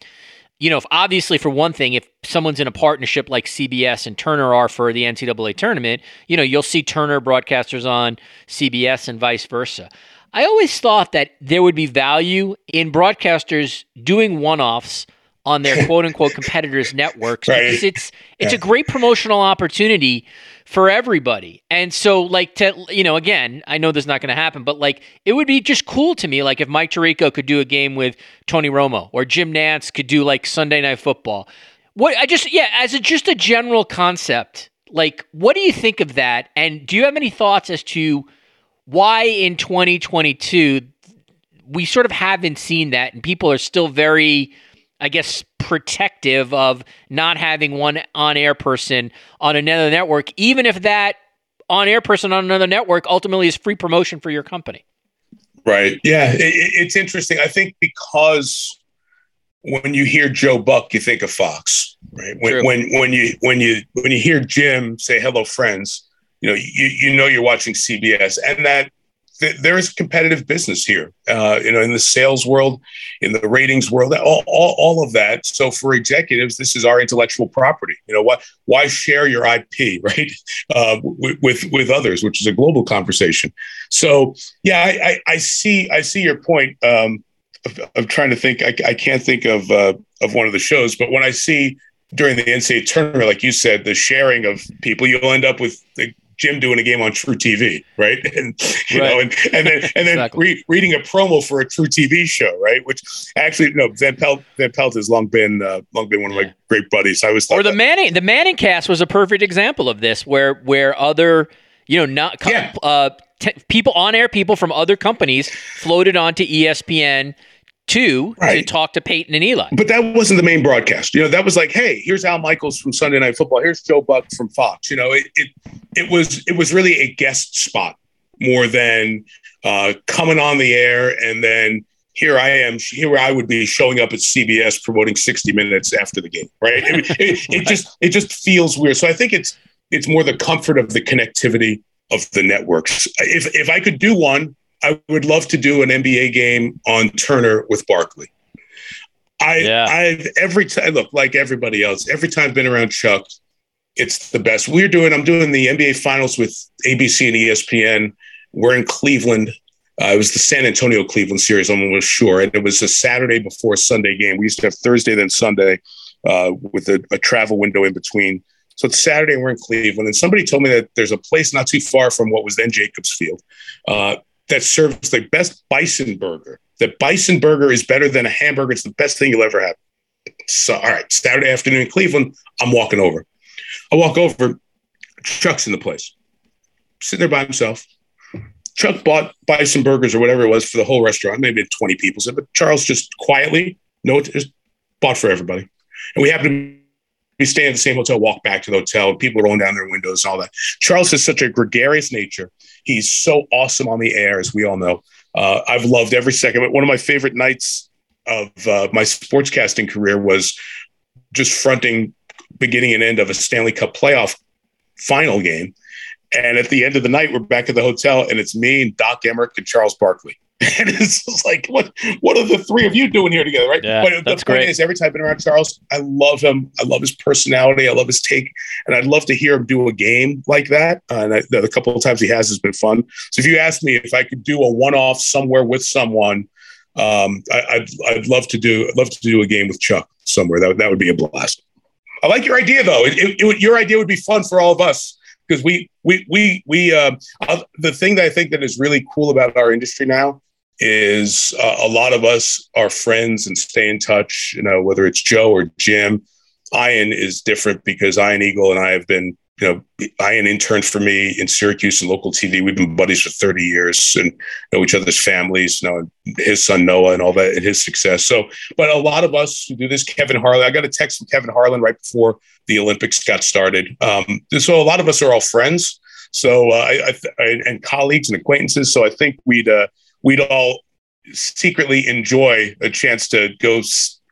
A: you know, if obviously for one thing, if someone's in a partnership like CBS and Turner are for the NCAA tournament, you know, you'll see Turner broadcasters on CBS and vice versa. I always thought that there would be value in broadcasters doing one-offs on their <laughs> quote unquote competitors' networks right. because it's it's yeah. a great promotional opportunity for everybody. And so, like, to, you know, again, I know this is not going to happen, but like, it would be just cool to me, like, if Mike Tirico could do a game with Tony Romo or Jim Nantz could do like Sunday Night Football. What I just, yeah, as a, just a general concept, like, what do you think of that? And do you have any thoughts as to why in 2022 we sort of haven't seen that and people are still very I guess, protective of not having one on air person on another network, even if that on air person on another network ultimately is free promotion for your company.
B: Right. Yeah. It, it's interesting. I think because when you hear Joe Buck, you think of Fox, right? When, when, when you, when you, when you hear Jim say, hello friends, you know, you, you know, you're watching CBS and that th- there is competitive business here, uh, you know, in the sales world, in the ratings world, all, all, all, of that. So for executives, this is our intellectual property. You know, what? Why share your IP, <laughs> right, uh, with, with, others, which is a global conversation. So yeah, I, I, I see I see your point. Um, of, trying to think, I, I can't think of uh, of one of the shows, but when I see during the NCAA tournament, like you said, the sharing of people, you'll end up with the Jim doing a game on truTV, right? <laughs> And you right. know, and, and then and then exactly. re- reading a promo for a truTV show, right? Which actually, no, Van Pelt Van Pelt has long been uh, long been one of my great buddies. I was
A: or the that. Manning the Manning cast was a perfect example of this, where where other you know not yeah. uh, t- people on air people from other companies floated onto ESPN two right. to talk to Peyton and Eli.
B: But that wasn't the main broadcast. You know, that was like, hey, here's Al Michaels from Sunday Night Football. Here's Joe Buck from Fox. You know, it it, it was it was really a guest spot more than uh, coming on the air and then here I am, here I would be showing up at CBS promoting 60 minutes after the game, right? It, it, <laughs> it just it just feels weird. So I think it's it's more the comfort of the connectivity of the networks. If if I could do one, I would love to do an NBA game on Turner with Barkley. I, yeah. I've every time look like everybody else. Every time I've been around Chuck, it's the best. We're doing. I'm doing the NBA Finals with ABC and ESPN. We're in Cleveland. Uh, it was the San Antonio Cleveland series. I'm almost sure, and it was a Saturday before Sunday game. We used to have Thursday then Sunday, uh, with a, a travel window in between. So it's Saturday and we're in Cleveland. And somebody told me that there's a place not too far from what was then Jacobs Field uh, that serves the best bison burger. The bison burger is better than a hamburger. It's the best thing you'll ever have. So, all right, Saturday afternoon in Cleveland, I'm walking over. I walk over, Chuck's in the place, sitting there by himself. Chuck bought bison burgers or whatever it was for the whole restaurant, maybe 20 people. So, but Charles just quietly, no, just bought for everybody. And we happened to be staying at the same hotel, walk back to the hotel, people rolling down their windows, and all that. Charles has such a gregarious nature. He's so awesome on the air, as we all know. Uh, I've loved every second. But one of my favorite nights of uh, my sportscasting career was just fronting beginning and end of a Stanley Cup playoff final game. And at the end of the night, we're back at the hotel, and it's me and Doc Emrick and Charles Barkley. <laughs> And it's just like, what what are the three of you doing here together, right?
A: Yeah,
B: but
A: that's
B: the point
A: great.
B: is, every time I've been around Charles, I love him. I love his personality. I love his take, and I'd love to hear him do a game like that. Uh, and I, the couple of times he has has been fun. So if you ask me if I could do a one off somewhere with someone, um, I, I'd I'd love to do I'd love to do a game with Chuck somewhere. That would- that would be a blast. I like your idea though. It, it, it would- your idea would be fun for all of us because we we we we uh, uh, the thing that I think that is really cool about our industry now is uh, a lot of us are friends and stay in touch. You know, whether it's Joe or Jim. Ian is different because Ian Eagle and I have been, you know, Ian interned for me in Syracuse and local TV. We've been buddies for 30 years and know each other's families, you know, his son Noah and all that and his success. So, but a lot of us who do this, Kevin Harlan, I got a text from Kevin Harlan right before the Olympics got started. Um, so a lot of us are all friends. So, uh, I, I, and colleagues and acquaintances. So I think we'd, uh, we'd all secretly enjoy a chance to go,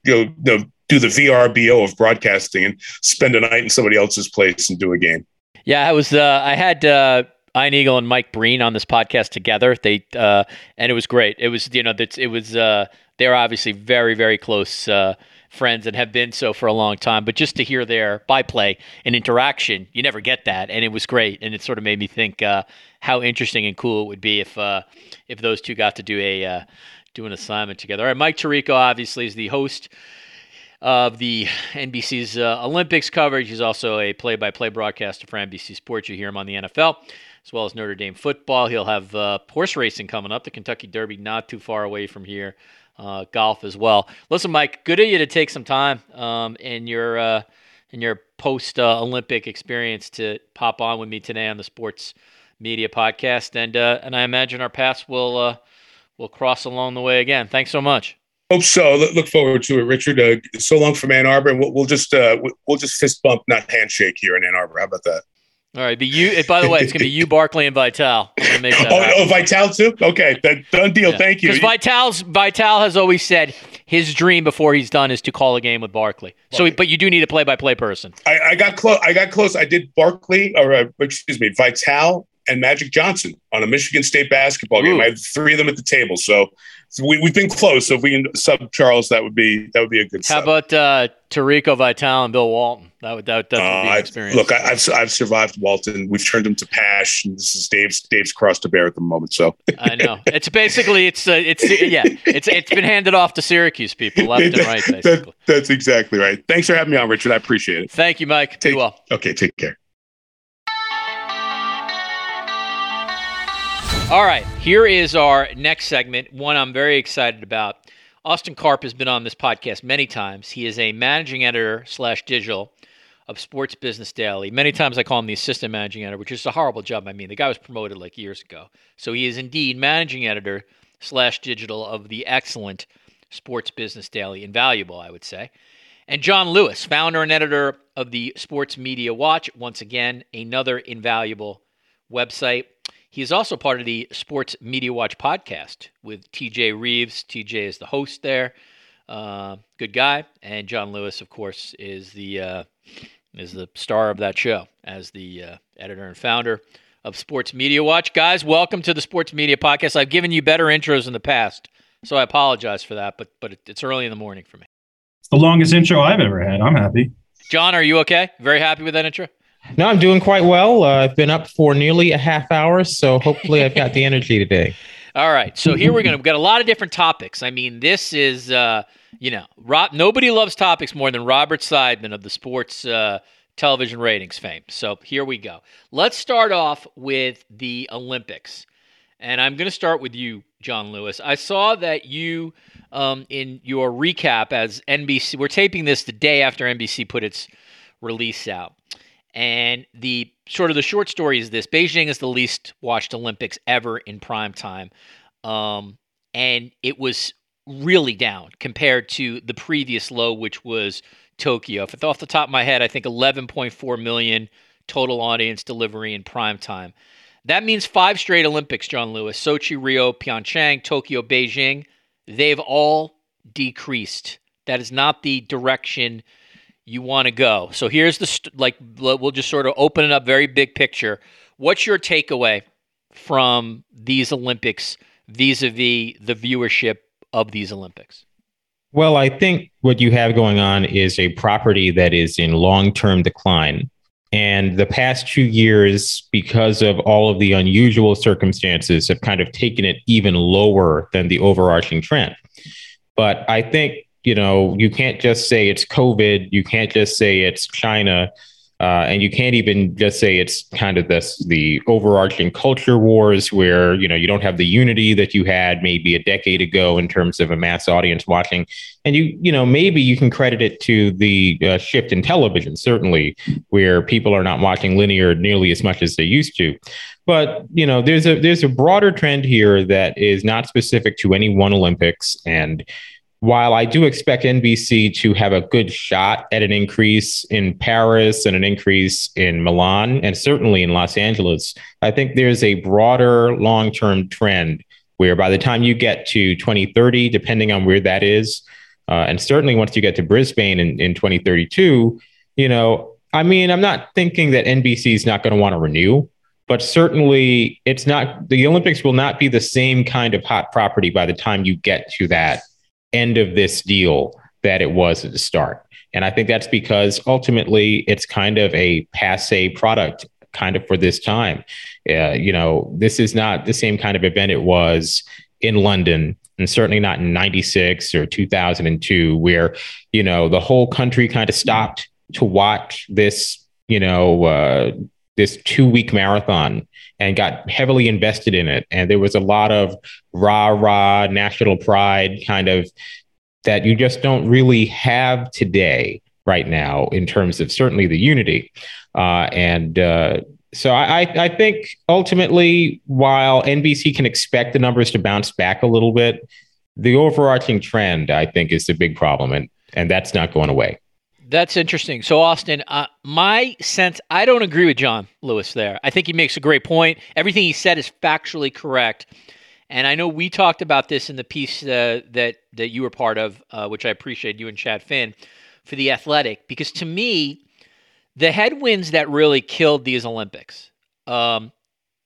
B: go, you know, do the VRBO of broadcasting and spend a night in somebody else's place and do a game.
A: Yeah, I was. Uh, I had uh, Ian Eagle and Mike Breen on this podcast together. They uh, and it was great. It was you know it was. Uh, they're obviously very very close uh, friends and have been so for a long time. But just to hear their byplay and interaction, you never get that, and it was great. And it sort of made me think uh, how interesting and cool it would be if uh, if those two got to do a uh, do an assignment together. All right, Mike Tirico obviously is the host of the NBC's uh, Olympics coverage. He's also a play-by-play broadcaster for NBC Sports. You hear him on the NFL as well as Notre Dame football. He'll have uh, horse racing coming up, the Kentucky Derby, not too far away from here. Uh, golf as well. Listen, Mike, good of you to take some time um, in your uh, in your post uh, Olympic experience to pop on with me today on the Sports Media Podcast, and uh, and I imagine our paths will uh, will cross along the way again. Thanks so much.
B: Hope so. Look forward to it, Richard. Uh, so long from Ann Arbor, and we'll, we'll just we'll just fist bump, not handshake here in Ann Arbor. How about that?
A: All right, but you. By the way, it's gonna be you, Barkley, and Vitale. Make that
B: Oh, oh, Vitale too. Okay, that done deal. Thank you.
A: Because Vitale's Vitale has always said his dream before he's done is to call a game with Barkley. So, but you do need a play-by-play person.
B: I, I got close. I got close. I did Barkley, or uh, excuse me, Vitale and Magic Johnson on a Michigan State basketball game. I had three of them at the table, so, so we, we've been close. So if we can sub Charles, that would be that would be a good.
A: How
B: sub.
A: about uh, Tirico Vitale and Bill Walton? That would that, would
B: Uh,
A: be an experience.
B: look, I, I've I've survived Walton. We've turned him to Pasch, and this is Dave's Dave's cross to bear at the moment. So
A: I know it's basically it's uh, it's yeah it's it's been handed off to Syracuse people left and right <laughs>
B: That-
A: basically.
B: that's exactly right. Thanks for having me on, Richard. I appreciate it.
A: Thank you, Mike. Be
B: Take-
A: well.
B: Okay, take care.
A: All right, here is our next segment, one I'm very excited about. Austin Karp has been on this podcast many times. He is a managing editor slash digital of Sports Business Daily. Many times I call him the assistant managing editor, which is a horrible job. I mean, the guy was promoted like years ago. So he is indeed managing editor slash digital of the excellent Sports Business Daily. Invaluable, I would say. And John Lewis, founder and editor of the Sports Media Watch. Once again, another invaluable website. He is also part of the Sports Media Watch podcast with TJ Reeves. TJ is the host there. Uh, good guy. And John Lewis, of course, is the uh, is the star of that show as the uh, editor and founder of Sports Media Watch. Guys, welcome to the Sports Media Podcast. I've given you better intros in the past, so I apologize for that. But but it's early in the morning for me.
C: It's the longest intro I've ever had. I'm happy.
A: John, are you okay? Very happy with that intro.
D: No, I'm doing quite well. Uh, I've been up for nearly a half hour, so hopefully I've got the <laughs> energy today.
A: All right, so here we're gonna we've got a lot of different topics. I mean, this is uh, you know, Rob, nobody loves topics more than Robert Seidman of the sports uh, television ratings fame. So here we go. Let's start off with the Olympics. And I'm going to start with you, John Lewis. I saw that you, um, in your recap as NBC, we're taping this the day after NBC put its release out. And the sort of the short story is this Beijing is the least watched Olympics ever in prime time. Um, and it was really down compared to the previous low, which was Tokyo. If it's off the top of my head, I think 11.4 million total audience delivery in prime time. That means five straight Olympics, John Lewis Sochi, Rio, Pyeongchang, Tokyo, Beijing. They've all decreased. That is not the direction you want to go. So here's the, st- like, we'll just sort of open it up very big picture. What's your takeaway from these Olympics vis a vis the viewership of these Olympics?
D: Well, I think what you have going on is a property that is in long term decline. And the past two years, because of all of the unusual circumstances, have kind of taken it even lower than the overarching trend. But I think, you know, you can't just say it's COVID, you can't just say it's China. Uh, and you can't even just say it's kind of this the overarching culture wars where you know you don't have the unity that you had maybe a decade ago in terms of a mass audience watching and you you know maybe you can credit it to the uh, shift in television certainly where people are not watching linear nearly as much as they used to but you know there's a there's a broader trend here that is not specific to any one olympics and while I do expect NBC to have a good shot at an increase in Paris and an increase in Milan and certainly in Los Angeles, I think there's a broader long term trend where by the time you get to 2030, depending on where that is, uh, and certainly once you get to Brisbane in, in 2032, you know, I mean, I'm not thinking that NBC is not going to want to renew, but certainly it's not, the Olympics will not be the same kind of hot property by the time you get to that end of this deal that it was at the start. And I think that's because ultimately it's kind of a passe product kind of for this time. Uh, you know, this is not the same kind of event it was in London and certainly not in 96 or 2002 where, you know, the whole country kind of stopped to watch this, you know, uh, this two week marathon and got heavily invested in it. And there was a lot of rah rah national pride kind of that you just don't really have today right now in terms of certainly the unity. Uh, and uh, so I, I think ultimately, while NBC can expect the numbers to bounce back a little bit, the overarching trend, I think, is the big problem. And, and that's not going away.
A: That's interesting. So, Austin, uh, my sense, I don't agree with John Lewis there. I think he makes a great point. Everything he said is factually correct. And I know we talked about this in the piece uh, that that you were part of, uh, which I appreciate you and Chad Finn for the Athletic, because to me, the headwinds that really killed these Olympics, um,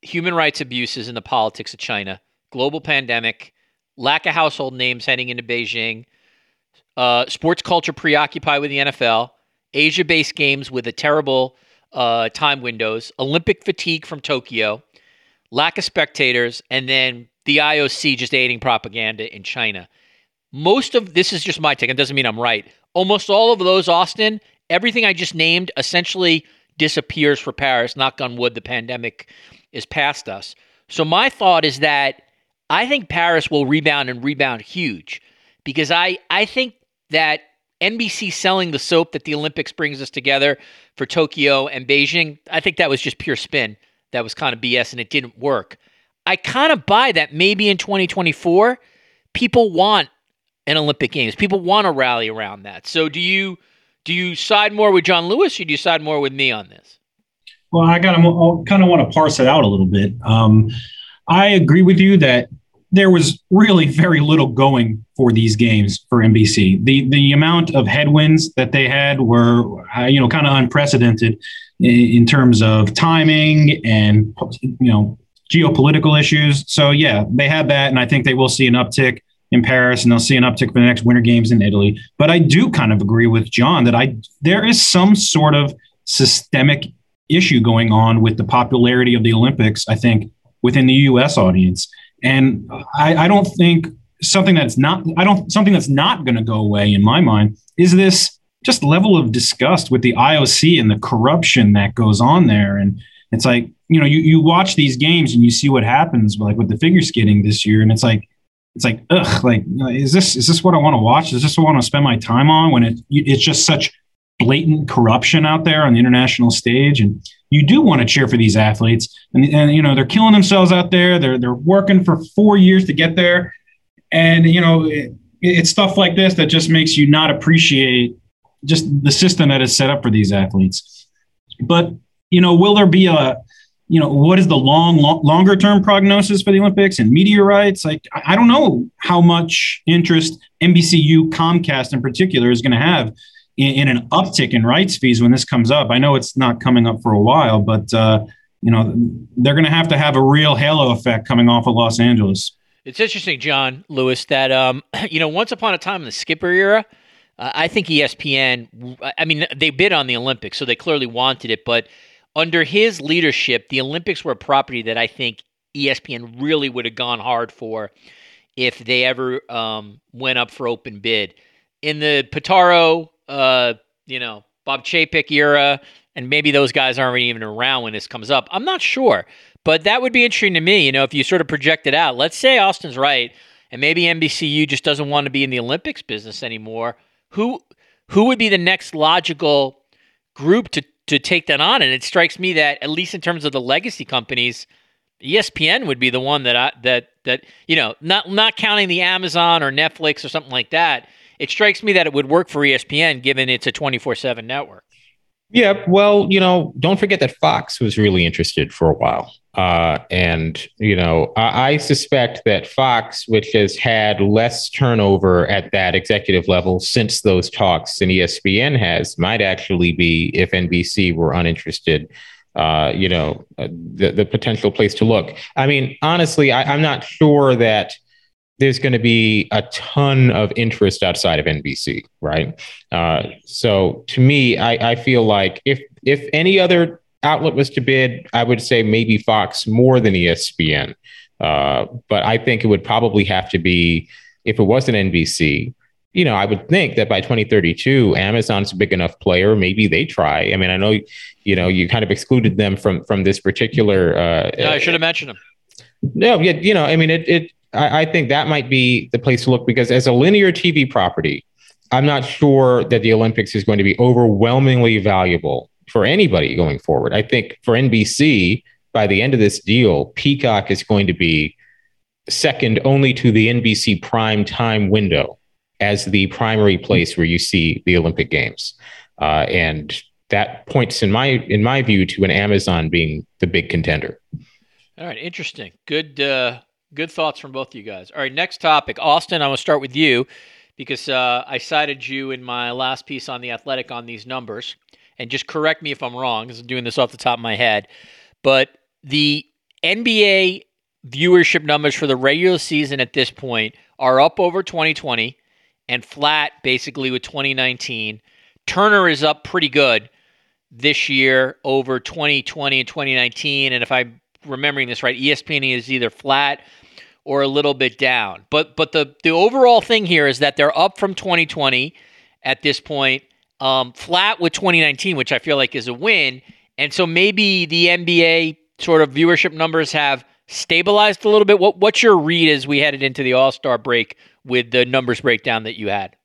A: human rights abuses in the politics of China, global pandemic, lack of household names heading into Beijing uh, sports culture preoccupied with the NFL, Asia based games with a terrible uh, time windows, Olympic fatigue from Tokyo, lack of spectators, and then the IOC just aiding propaganda in China. Most of this is just my take. It doesn't mean I'm right. Almost all of those, Austin, everything I just named essentially disappears for Paris. Knock on wood, the pandemic is past us. So my thought is that I think Paris will rebound and rebound huge because I, I think that NBC selling the soap that the Olympics brings us together for Tokyo and Beijing, I think that was just pure spin. That was kind of BS and it didn't work. I kind of buy that maybe in 2024, people want an Olympic Games. People want to rally around that. So do you do you side more with John Lewis or do you side more with me on this?
C: Well, I got kind of want to parse it out a little bit. Um, I agree with you that there was really very little going for these games for NBC. The the amount of headwinds that they had were uh, you know kind of unprecedented in, in, terms of timing and you know geopolitical issues. So yeah, they had that, and I think they will see an uptick in Paris, and they'll see an uptick for the next Winter Games in Italy. But I do kind of agree with John that I there is some sort of systemic issue going on with the popularity of the Olympics. I think within the U.S. audience and I, I don't think something that's not I don't something that's not going to go away in my mind is this just level of disgust with the IOC and the corruption that goes on there. And It's like, you know, you, you watch these games and you see what happens like with the figure skating this year. And it's like, it's like, ugh, like, is this, is this what I want to watch? Is this what I want to spend my time on when it, it's just such blatant corruption out there on the international stage? And you do want to cheer for these athletes and, and, you know, they're killing themselves out there. They're, they're working for four years to get there. And, you know, it, it's stuff like this that just makes you not appreciate just the system that is set up for these athletes. But you know, will there be a you know what is the long, long longer term prognosis for the Olympics and media rights? Like I don't know how much interest NBCU, Comcast in particular, is going to have in, in, an uptick in rights fees when this comes up. I know it's not coming up for a while, but uh, you know they're going to have to have a real halo effect coming off of Los Angeles.
A: It's interesting, John Lewis, that um, <clears throat> you know, once upon a time in the Skipper era, uh, I think ESPN. I mean, they bid on the Olympics, so they clearly wanted it. But under his leadership, the Olympics were a property that I think ESPN really would have gone hard for if they ever um, went up for open bid. In the Pitaro, uh, you know, Bob Chapek era, and maybe those guys aren't even around when this comes up. I'm not sure. But that would be interesting to me, you know, if you sort of project it out. Let's say Austin's right, and maybe NBCU just doesn't want to be in the Olympics business anymore. Who who would be the next logical group to to take that on? And it strikes me that at least in terms of the legacy companies, ESPN would be the one that I that that you know, not not counting the Amazon or Netflix or something like that. It strikes me that it would work for ESPN given it's a 24/7 network.
D: Yeah, well, you know, don't forget that Fox was really interested for a while. Uh, and, you know, I, I, suspect that Fox, which has had less turnover at that executive level since those talks than ESPN has, might actually be, if NBC were uninterested, uh, you know, uh, the, the potential place to look. I mean, honestly, I, I'm not sure that there's going to be a ton of interest outside of NBC, right? Uh, so to me, I, I feel like if if any other outlet was to bid, I would say maybe Fox more than ESPN. Uh, but I think it would probably have to be, if it wasn't NBC, you know, I would think that by 2032, Amazon's a big enough player. Maybe they try. I mean, I know, you know, you kind of excluded them from from this particular. Uh,
A: no, I should have mentioned them.
D: No, yeah, you know, I mean, it. it I, I think that might be the place to look because as a linear TV property, I'm not sure that the Olympics is going to be overwhelmingly valuable for anybody going forward. I think for NBC, by the end of this deal, Peacock is going to be second only to the NBC prime time window as the primary place where you see the Olympic Games. Uh, and that points in my in my view to an Amazon being the big contender.
A: All right, interesting. Good uh, good thoughts from both of you guys. All right, next topic, Austin. I want to start with you because uh, I cited you in my last piece on the Athletic on these numbers and just correct me if I'm wrong, because I'm doing this off the top of my head, but the NBA viewership numbers for the regular season at this point are up over 2020 and flat basically with 2019. Turner is up pretty good this year over 2020 and 2019. And if I'm remembering this right, ESPN is either flat or a little bit down. But but the the overall thing here is that they're up from 2020 at this point um, flat with 2019, which I feel like is a win. And so maybe the NBA sort of viewership numbers have stabilized a little bit. What, what's your read as we headed into the All Star break with the numbers breakdown that you had?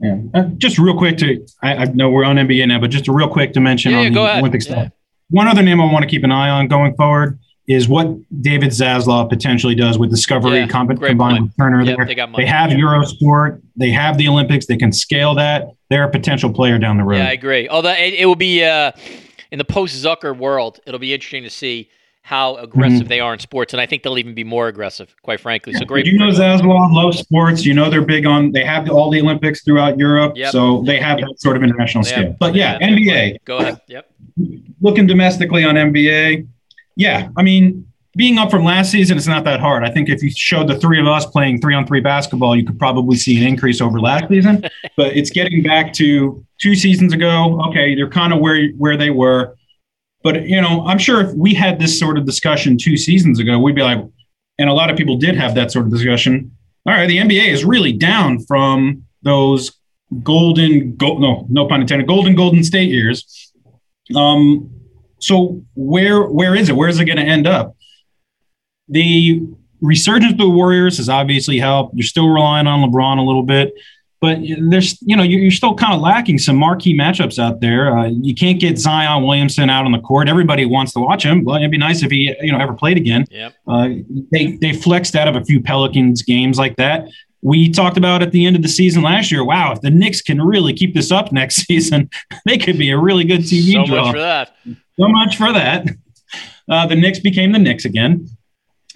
C: Yeah, uh, just real quick to I, I, know we're on NBA now, but just a real quick to mention yeah, on the
A: ahead.
C: Olympic stuff. One other name I want to keep an eye on going forward is what David Zaslav potentially does with Discovery yeah, combined point. with Turner.
A: Yep,
C: there.
A: They,
C: they have Eurosport, they have the Olympics, they can scale that. They're a potential player down the road.
A: Yeah, I agree. Although it, it will be uh, in the post Zucker world, it'll be interesting to see how aggressive mm-hmm. they are in sports, and I think they'll even be more aggressive, quite frankly. So great.
C: You know Zaslav loves sports. You know they're big on. They have all the Olympics throughout Europe, yep. so they have yep. that sort of international they scale. Have, but yeah, NBA.
A: Go ahead. Yep.
C: Looking domestically on NBA, yeah, I mean being up from last season, it's not that hard. I think if you showed the three of us playing three on three basketball, you could probably see an increase over last season. <laughs> but it's getting back to two seasons ago. Okay, they're kind of where where they were. But you know, I'm sure if we had this sort of discussion two seasons ago, we'd be like, and a lot of people did have that sort of discussion. All right, the NBA is really down from those golden, gold, no, no pun intended, golden Golden State years. Um, So where where is it? Where is it going to end up? The resurgence of the Warriors has obviously helped. You're still relying on LeBron a little bit, but there's you know you're still kind of lacking some marquee matchups out there. Uh, you can't get Zion Williamson out on the court. Everybody wants to watch him. Well, it'd be nice if he you know ever played again.
A: Yep.
C: Uh, they they flexed out of a few Pelicans games like that. We talked about at the end of the season last year. Wow, if the Knicks can really keep this up next <laughs> season, they could be a really good TV
A: so
C: draw.
A: much for that.
C: So much for that. Uh, the Knicks became the Knicks again.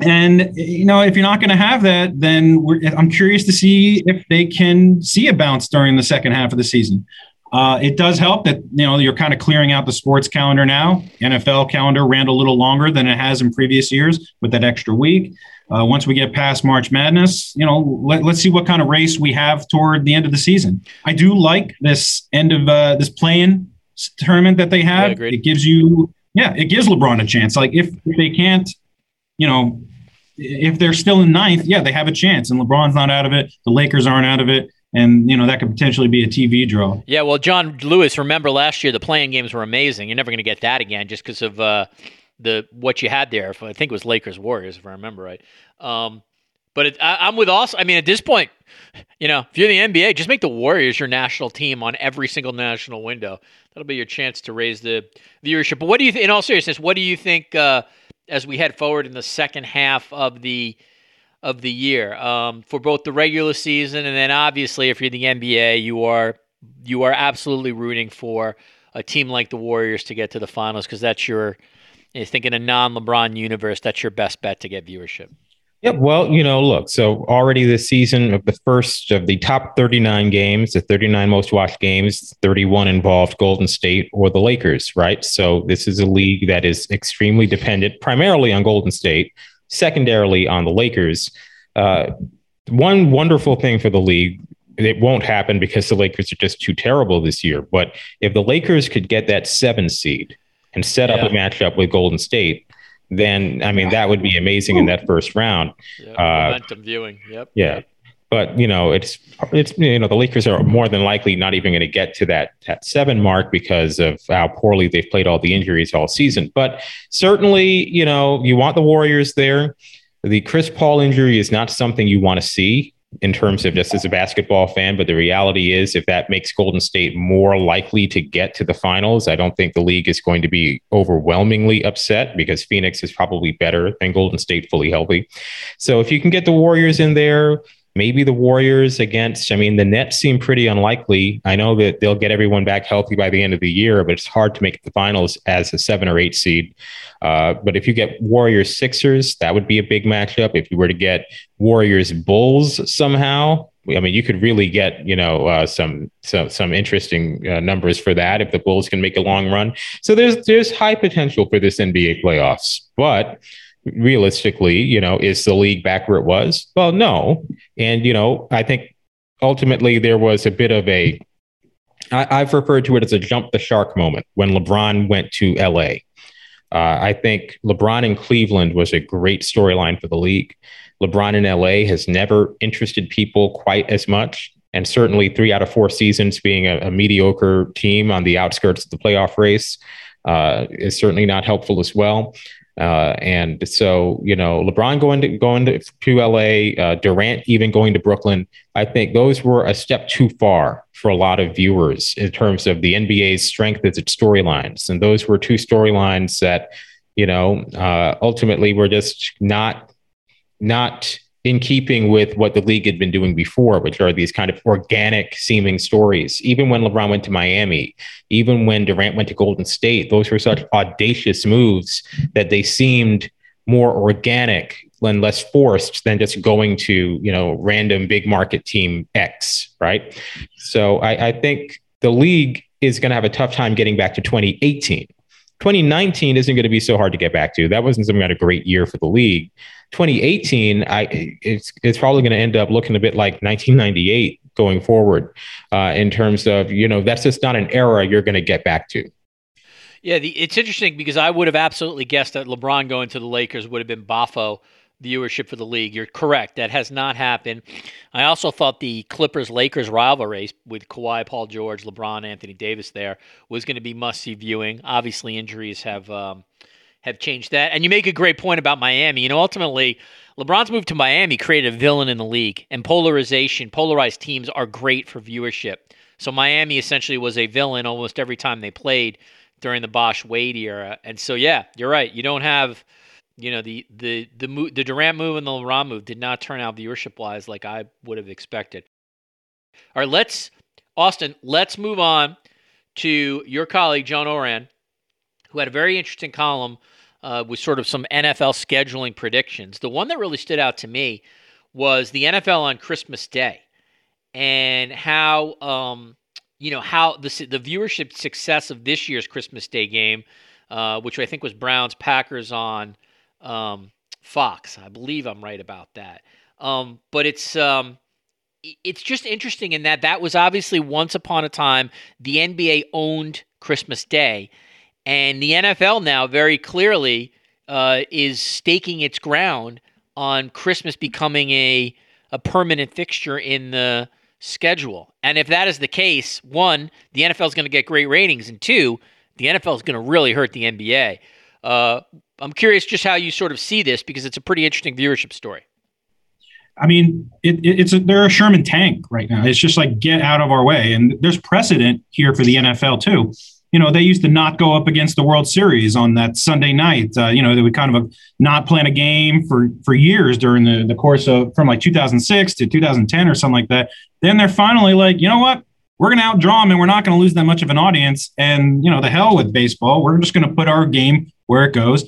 C: And you know, if you're not going to have that, then I'm curious to see if they can see a bounce during the second half of the season. Uh, it does help that you know you're kind of clearing out the sports calendar now. NFL calendar ran a little longer than it has in previous years with that extra week. Uh, once we get past March Madness, you know, let, us see what kind of race we have toward the end of the season. I do like this end of uh, this play-in tournament that they have.
A: Yeah,
C: it gives you, yeah, it gives LeBron a chance. Like if, if they can't, you know, if they're still in ninth, yeah, they have a chance. And LeBron's not out of it. The Lakers aren't out of it. And, you know, that could potentially be a TV draw.
A: Yeah, well, John Lewis, remember last year the play-in games were amazing. You're never going to get that again just because of uh, the what you had there. I think it was Lakers Warriors, if I remember right. Um, but it, I, am with also. I mean, at this point, you know, if you're the NBA, just make the Warriors your national team on every single national window. That'll be your chance to raise the viewership. But what do you, th- in all seriousness, what do you think uh, as we head forward in the second half of the of the year um, for both the regular season and then obviously if you're the NBA, you are you are absolutely rooting for a team like the Warriors to get to the finals because that's your I think in a non-LeBron universe, that's your best bet to get viewership.
D: Yep. Well, you know, look, so already this season of the first of the top 39 games, the 39 most watched games, 31 involved Golden State or the Lakers, right? So this is a league that is extremely dependent primarily on Golden State, secondarily on the Lakers. Uh, one wonderful thing for the league, it won't happen because the Lakers are just too terrible this year. But if the Lakers could get that seven seed, and set up a matchup with Golden State, then I mean that would be amazing in that first round.
A: Yep, uh, momentum viewing. Yep.
D: Yeah. But you know, it's it's you know the Lakers are more than likely not even going to get to that that seven mark because of how poorly they've played all the injuries all season. But certainly, you know, you want the Warriors there. The Chris Paul injury is not something you want to see in terms of just as a basketball fan, but the reality is if that makes Golden State more likely to get to the finals, I don't think the league is going to be overwhelmingly upset because Phoenix is probably better than Golden State fully healthy. So if you can get the Warriors in there, maybe the Warriors against, I mean, the Nets seem pretty unlikely. I know that they'll get everyone back healthy by the end of the year, but it's hard to make the finals as a seven or eight seed. Uh, but if you get Warriors Sixers, that would be a big matchup. If you were to get Warriors Bulls somehow, I mean, you could really get you know uh, some some some interesting uh, numbers for that if the Bulls can make a long run. So there's there's high potential for this NBA playoffs, but realistically, you know, is the league back where it was? Well, no. And, you know, I think ultimately there was a bit of a, I, I've referred to it as a jump the shark moment when LeBron went to LA. Uh, I think LeBron in Cleveland was a great storyline for the league. LeBron in LA has never interested people quite as much. And certainly three out of four seasons being a, a mediocre team on the outskirts of the playoff race uh, is certainly not helpful as well. Uh, and so, you know, LeBron going to going to, to LA, uh, Durant even going to Brooklyn. I think those were a step too far for a lot of viewers in terms of the NBA's strength as its storylines, and those were two storylines that, you know, uh, ultimately were just not not in keeping with what the league had been doing before, which are these kind of organic seeming stories. Even when LeBron went to Miami, even when Durant went to Golden State, those were such audacious moves that they seemed more organic and less forced than just going to, you know, random big market team X, right? So I, I think the league is going to have a tough time getting back to 2018. 2019 isn't going to be so hard to get back to. That wasn't some kind of great year for the league. 2018, I it's it's probably going to end up looking a bit like 1998 going forward, uh, in terms of you know that's just not an era you're going to get back to.
A: Yeah, the, it's interesting because I would have absolutely guessed that LeBron going to the Lakers would have been Bafo viewership for the league. You're correct. That has not happened. I also thought the Clippers Lakers rivalry with Kawhi, Paul George, LeBron, Anthony Davis there was going to be must see viewing. Obviously, injuries have um, have changed that. And you make a great point about Miami. You know, ultimately, LeBron's move to Miami created a villain in the league, and polarization, polarized teams are great for viewership. So Miami essentially was a villain almost every time they played during the Bosh Wade era. And so, yeah, you're right. You don't have you know the the the the Durant move and the LeBron move did not turn out viewership wise like I would have expected. All right, let's Austin. Let's move on to your colleague John Ourand, who had a very interesting column uh, with sort of some NFL scheduling predictions. The one that really stood out to me was the NFL on Christmas Day and how um, you know how the the viewership success of this year's Christmas Day game, uh, which I think was Browns Packers on um, Fox. I believe I'm right about that. Um, but it's um, it's just interesting in that that was obviously once upon a time the NBA owned Christmas Day, and the NFL now very clearly uh, is staking its ground on Christmas becoming a a permanent fixture in the schedule. And if that is the case, one, the NFL is going to get great ratings, and two, the NFL is going to really hurt the NBA. Uh, I'm curious just how you sort of see this because it's a pretty interesting viewership story.
C: I mean, it, it, it's a, they're a Sherman tank right now. It's just like get out of our way, and there's precedent here for the NFL too. You know, they used to not go up against the World Series on that Sunday night. Uh, you know, they would kind of not plan a game for for years during the the course of from like 2006 to 2010 or something like that. Then they're finally like, you know what? We're going to outdraw them, and we're not going to lose that much of an audience. And you know, the hell with baseball. We're just going to put our game where it goes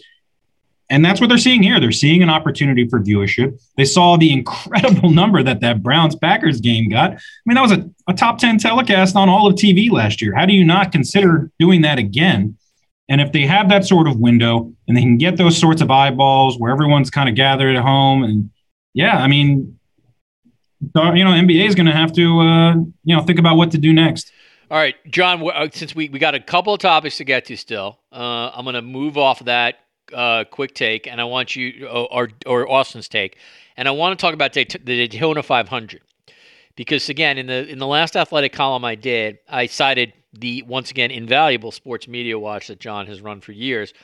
C: and that's what they're seeing here. They're seeing an opportunity for viewership. They saw the incredible <laughs> number that that Browns Packers game got. I mean, that was a, a top 10 telecast on all of TV last year. How do you not consider doing that again? And if they have that sort of window and they can get those sorts of eyeballs where everyone's kind of gathered at home, and yeah, I mean, you know, NBA is going to have to, uh, you know, think about what to do next.
A: All right, John. Uh, since we, we got a couple of topics to get to still, uh, I'm going to move off of that uh, quick take, and I want you or or Austin's take, and I want to talk about the Daytona 500 because again, in the in the last athletic column I did, I cited the once again invaluable sports media watch that John has run for years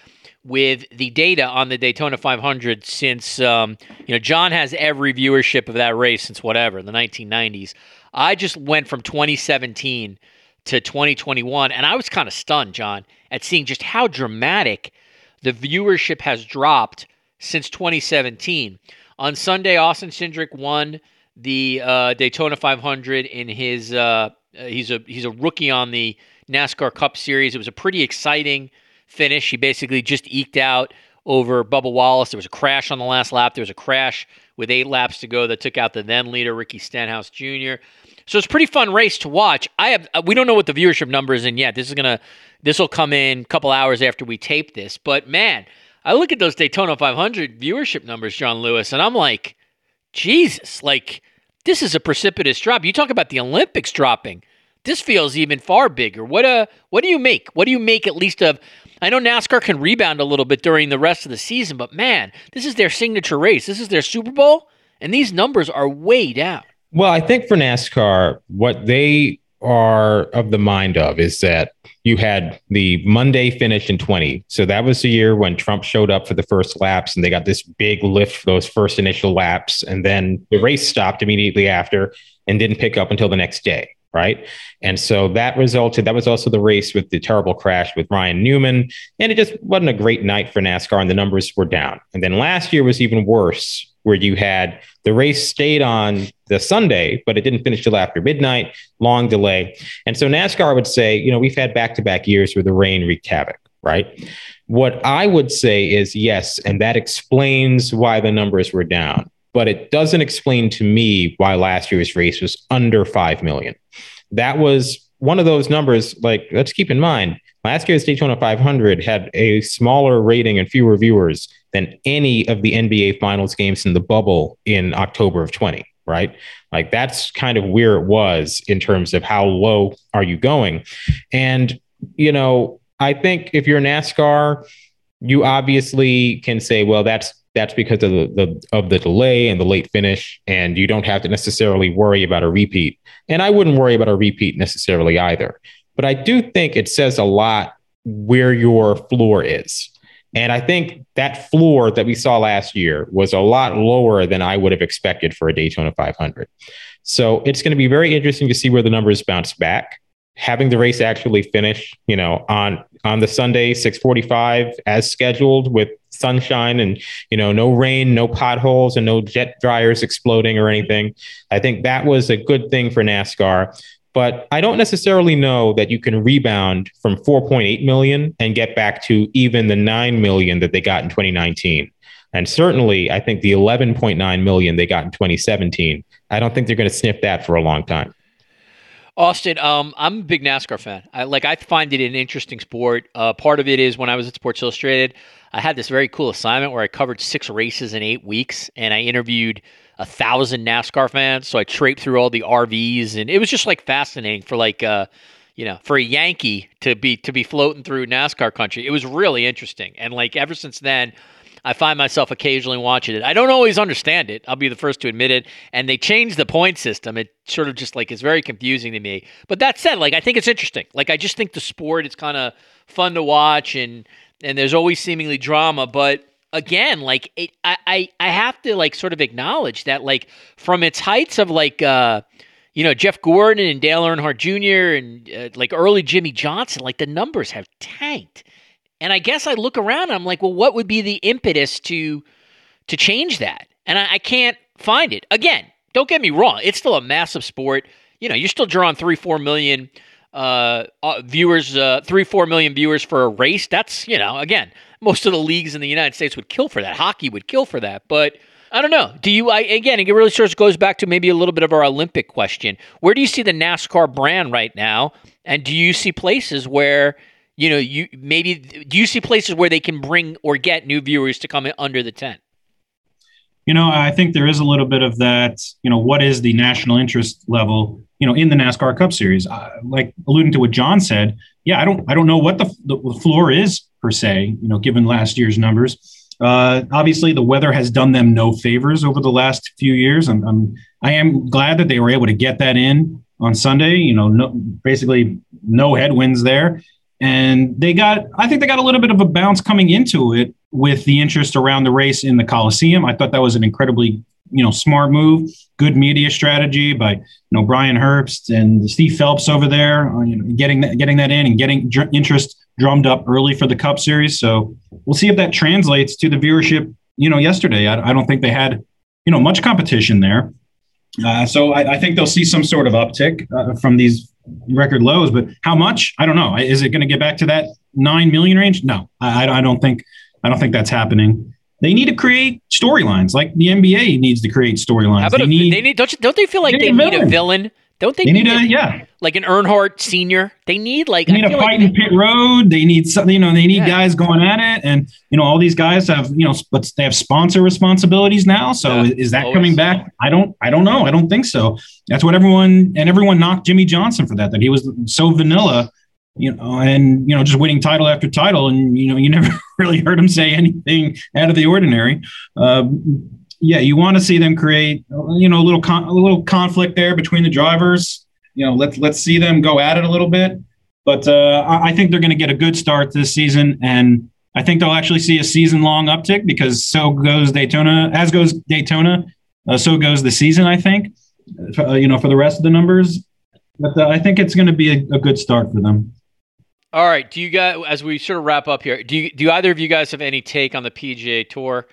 A: with the data on the Daytona 500 since um, you know John has every viewership of that race since whatever the 1990s. I just went from 2017 to 2021, and I was kind of stunned, John, at seeing just how dramatic the viewership has dropped since 2017. On Sunday, Austin Cindric won the uh, Daytona 500 in his. Uh, he's a he's a rookie on the NASCAR Cup Series. It was a pretty exciting finish. He basically just eked out over Bubba Wallace. There was a crash on the last lap. There was a crash with eight laps to go that took out the then leader Ricky Stenhouse Jr. So it's a pretty fun race to watch. I have we don't know what the viewership number is in yet. This is gonna this will come in a couple hours after we tape this. But man, I look at those Daytona 500 viewership numbers, John Lewis, and I'm like, Jesus, like this is a precipitous drop. You talk about the Olympics dropping. This feels even far bigger. What uh what do you make? What do you make at least of I know NASCAR can rebound a little bit during the rest of the season, but man, this is their signature race. This is their Super Bowl, and these numbers are way down.
D: Well, I think for NASCAR, what they are of the mind of is that you had the Monday finish in 20. So that was the year when Trump showed up for the first laps and they got this big lift for those first initial laps. And then the race stopped immediately after and didn't pick up until the next day. Right. And so that resulted, that was also the race with the terrible crash with Ryan Newman. And it just wasn't a great night for NASCAR and the numbers were down. And then last year was even worse where you had the race stayed on the Sunday, but it didn't finish till after midnight, long delay. And so NASCAR would say, you know, we've had back to back years where the rain wreaked havoc, right? What I would say is yes, and that explains why the numbers were down, but it doesn't explain to me why last year's race was under 5 million. That was one of those numbers, like, let's keep in mind, last year's Daytona 500 had a smaller rating and fewer viewers than any of the NBA Finals games in the bubble in October of 20, right? Like that's kind of where it was in terms of how low are you going. And, you know, I think if you're NASCAR, you obviously can say, well, that's that's because of the, the of the delay and the late finish, and you don't have to necessarily worry about a repeat. And I wouldn't worry about a repeat necessarily either. But I do think it says a lot where your floor is. And I think that floor that we saw last year was a lot lower than I would have expected for a Daytona 500. So it's going to be very interesting to see where the numbers bounce back. Having the race actually finish, you know, on on the Sunday 6:45 as scheduled with sunshine and you know no rain, no potholes, and no jet dryers exploding or anything. I think that was a good thing for NASCAR but I don't necessarily know that you can rebound from 4.8 million and get back to even the 9 million that they got in 2019. And certainly, I think the 11.9 million they got in 2017, I don't think they're going to sniff that for a long time.
A: Austin, um, I'm a big NASCAR fan. I like. I find it an interesting sport. Uh, part of it is when I was at Sports Illustrated, I had this very cool assignment where I covered six races in eight weeks, and I interviewed a thousand NASCAR fans. So I traipsed through all the RVs, and it was just like fascinating for like uh, you know for a Yankee to be to be floating through NASCAR country. It was really interesting, and like ever since then. I find myself occasionally watching it. I don't always understand it. I'll be the first to admit it. And they changed the point system. It sort of just like is very confusing to me. But that said, like I think it's interesting. Like I just think the sport is kind of fun to watch and and there's always seemingly drama, but again, like it, I, I, I have to like sort of acknowledge that like from its heights of like uh, you know Jeff Gordon and Dale Earnhardt Jr. and uh, like early Jimmie Johnson, like the numbers have tanked. And I guess I look around and I'm like, well, what would be the impetus to to change that? And I, I can't find it. Again, don't get me wrong, it's still a massive sport. You know, you're still drawing three, four million uh, uh viewers, uh, three, four million viewers for a race. That's you know, again, most of the leagues in the United States would kill for that. Hockey would kill for that. But I don't know. Do you? I, again, it really sort of goes back to maybe a little bit of our Olympic question. Where do you see the NASCAR brand right now? And do you see places where you know you maybe do you see places where they can bring or get new viewers to come in under the tent?
C: You know, I think there is a little bit of that. You know, what is the national interest level? You know, in the NASCAR Cup Series, uh, like alluding to what John said. Yeah, I don't, I don't know what the, the floor is per se, you know, given last year's numbers. Uh, obviously, the weather has done them no favors over the last few years. I'm, I'm, I am glad that they were able to get that in on Sunday. You know, no, basically no headwinds there, and they got. I think they got a little bit of a bounce coming into it with the interest around the race in the Coliseum. I thought that was an incredibly you know smart move, good media strategy by you know Brian Herbst and Steve Phelps over there, uh, you know, getting that getting that in and getting interest drummed up early for the Cup Series. So we'll see if that translates to the viewership. You know, yesterday I, I don't think they had you know much competition there. Uh, so I, I, think they'll see some sort of uptick uh, from these record lows, but how much? I don't know. Is it going to get back to that nine million range? No, I, I don't think. I don't think that's happening. They need to create storylines like the NBA needs to create storylines.
A: They, need, they need don't you, don't they feel like they, they need a villain? Don't they,
C: they need, need a, yeah,
A: like an Earnhardt senior? They need like
C: they need a fight like in pit road. They need something, you know, they need yeah. guys going at it, and you know, all these guys have you know, but they have sponsor responsibilities now. So yeah. is that Always. coming back? I don't, I don't know. I don't think so. That's what everyone and everyone knocked Jimmie Johnson for that. That he was so vanilla you know, and you know, just winning title after title, and you know, you <laughs> never really heard him say anything out of the ordinary. Um, yeah, you want to see them create, you know, a little con- a little conflict there between the drivers. You know, let's let's see them go at it a little bit. But uh, I, think they're going to get a good start this season, and I think they'll actually see a season long uptick because so goes Daytona, as goes Daytona, uh, so goes the season. I think, uh, you know, for the rest of the numbers. But uh, I think it's going to be a, a good start for them.
A: All right. Do you guys, as we sort of wrap up here, do you, do either of you guys have any take on the PGA Tour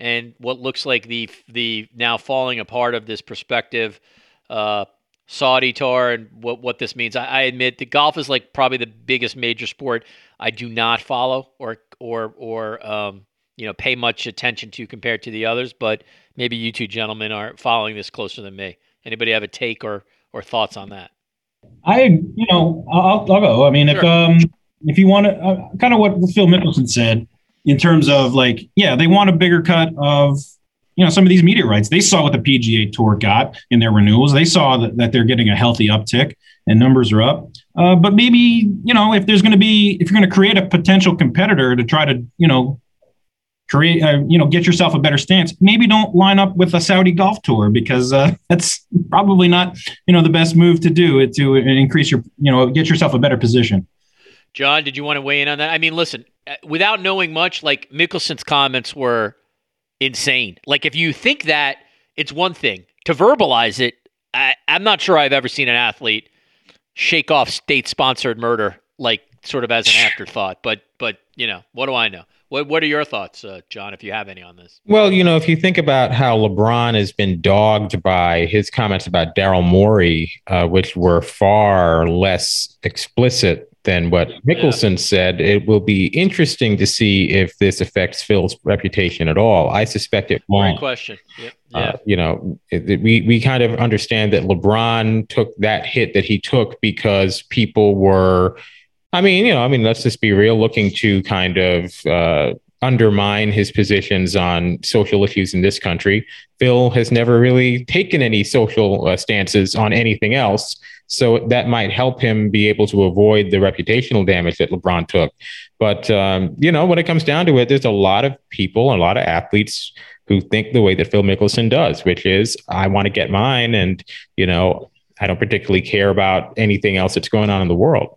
A: and what looks like the the now falling apart of this prospective uh, Saudi tour and what what this means? I, I admit that golf is like probably the biggest major sport I do not follow or or or um, you know pay much attention to compared to the others. But maybe you two gentlemen are following this closer than me. Anybody have a take or or thoughts on that?
C: I, you know, I'll, I'll go. I mean, sure. if um, if you want to, uh, kind of what Phil Mickelson said in terms of like, yeah, they want a bigger cut of, you know, some of these media rights. They saw what the PGA Tour got in their renewals. They saw that, that they're getting a healthy uptick and numbers are up. Uh, but maybe, you know, if there's going to be, if you're going to create a potential competitor to try to, you know, create, uh, you know, get yourself a better stance. Maybe don't line up with a Saudi golf tour because uh, <laughs> that's probably not, you know, the best move to do it to increase your, you know, get yourself a better position.
A: John, did you want to weigh in on that? I mean, listen, without knowing much, like Mickelson's comments were insane. Like if you think that, it's one thing to verbalize it. I, I'm not sure I've ever seen an athlete shake off state-sponsored murder like sort of as an <laughs> afterthought. But but you know, what do I know? What What are your thoughts, uh, John, if you have any on this?
D: Well, you know, if you think about how LeBron has been dogged by his comments about Daryl Morey, uh, which were far less explicit than what Mickelson yeah. said, it will be interesting to see if this affects Phil's reputation at all. I suspect it won't.
A: Great question. Yep.
D: Uh, yeah. Uh, you know, it, it, we we kind of understand that LeBron took that hit that he took because people were I mean, you know, I mean, let's just be real, looking to kind of uh, undermine his positions on social issues in this country. Phil has never really taken any social uh, stances on anything else. So that might help him be able to avoid the reputational damage that LeBron took. But, um, you know, when it comes down to it, there's a lot of people, a lot of athletes who think the way that Phil Mickelson does, which is, I want to get mine. And, you know, I don't particularly care about anything else that's going on in the world.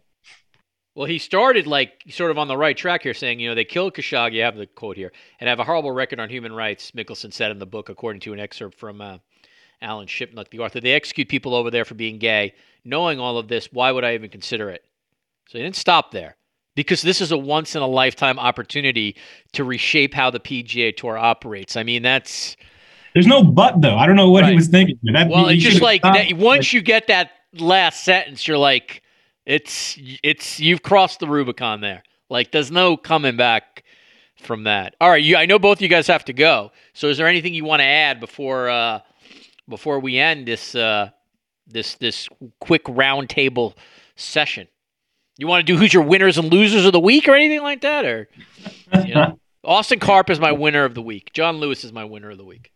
A: Well, he started like sort of on the right track here, saying, you know, they killed Khashoggi. I have the quote here, and have a horrible record on human rights. Mickelson said in the book, according to an excerpt from uh, Alan Shipnuck, the author. They execute people over there for being gay. Knowing all of this, why would I even consider it? So he didn't stop there because this is a once in a lifetime opportunity to reshape how the PGA Tour operates. I mean, that's.
C: There's no but though. I don't know what right. he was thinking. That,
A: well, it's just like that, once you get that last sentence, you're like it's it's you've crossed the Rubicon there. Like there's no coming back from that. All right, you I know both you guys have to go. So is there anything you want to add before uh before we end this uh this this quick roundtable session? You want to do who's your winners and losers of the week or anything like that or you know? <laughs> Austin Karp is my winner of the week. John Lewis is my winner of the week.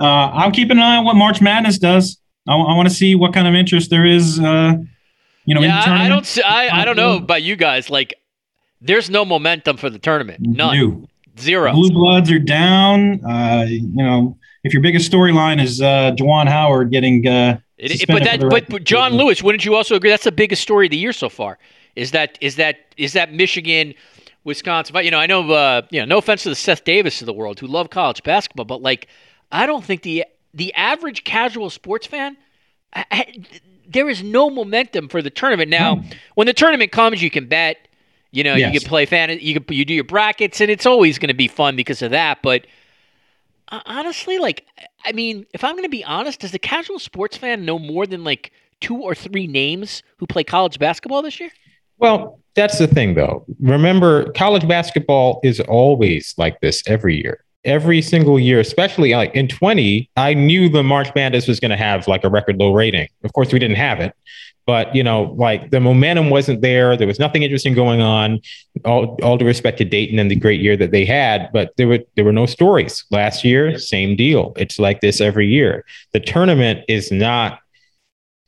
C: Uh, I'll keep an eye on what March Madness does. I, w- I want to see what kind of interest there is uh, you know,
A: yeah, I, I don't. See, I I don't know about you guys. Like, there's no momentum for the tournament. None. New. Zero.
C: Blue Bloods are down. Uh, you know, if your biggest storyline is uh, Juwan Howard getting. Uh, it,
A: but that, but, but John Lewis, wouldn't you also agree that's the biggest story of the year so far? Is that is that is that Michigan, Wisconsin? You know, I know. Uh, you know, no offense to the Seth Davis of the world who love college basketball, but like, I don't think the the average casual sports fan. I, there is no momentum for the tournament. Now, hmm. when the tournament comes, you can bet. You know, yes. you can play fan. You can you do your brackets, and it's always going to be fun because of that. But uh, honestly, like, I mean, if I'm going to be honest, does the casual sports fan know more than like two or three names who play college basketball this year?
D: Well, that's the thing, though. Remember, college basketball is always like this every year every single year, especially like in 20, I knew the March Madness was going to have like a record low rating. Of course, we didn't have it, but you know, like the momentum wasn't there. There was nothing interesting going on. All, all due respect to Dayton and the great year that they had, but there were there were no stories. Last year, same deal. It's like this every year. The tournament is not.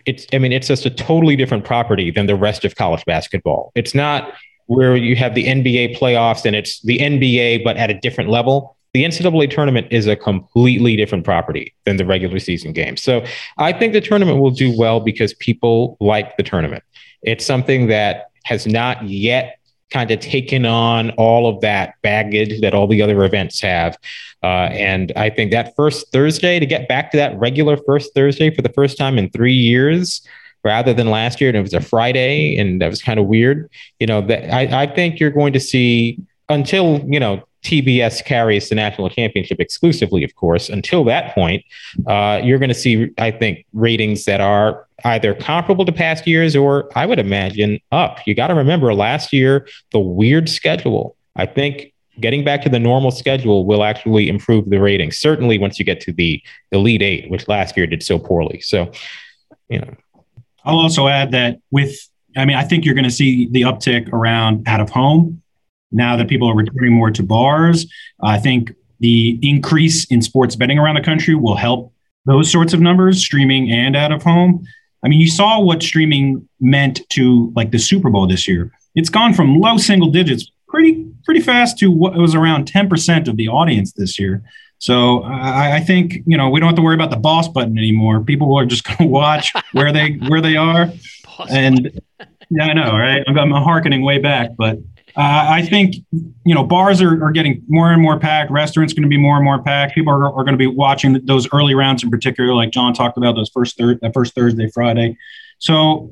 D: It's I mean, it's just a totally different property than the rest of college basketball. It's not where you have the NBA playoffs and it's the NBA but at a different level the NCAA tournament is a completely different property than the regular season game. So I think the tournament will do well because people like the tournament. It's something that has not yet kind of taken on all of that baggage that all the other events have. Uh, and I think that first Thursday, to get back to that regular first Thursday for the first time in three years, rather than last year, and it was a Friday, and that was kind of weird. You know, that I, I think you're going to see until you know TBS carries the national championship exclusively, of course. Until that point, uh, you're going to see, I think, ratings that are either comparable to past years or I would imagine up. You got to remember last year, the weird schedule. I think getting back to the normal schedule will actually improve the ratings, certainly once you get to the Elite Eight, which last year did so poorly. So, you know.
C: I'll also add that with, I mean, I think you're going to see the uptick around out of home now that people are returning more to bars. I think the increase in sports betting around the country will help those sorts of numbers, streaming and out of home. I mean, you saw what streaming meant to like the Super Bowl this year. It's gone from low single digits pretty pretty fast to what was around 10% of the audience this year. So I, I, think you know we don't have to worry about the boss button anymore. People are just <laughs> going to watch where they where they are, boss and yeah, I know, right? I'm, I'm harkening way back, but uh, I think you know bars are, are getting more and more packed. Restaurants going to be more and more packed. People are, are going to be watching those early rounds in particular, like John talked about those first thir- that first Thursday, Friday. So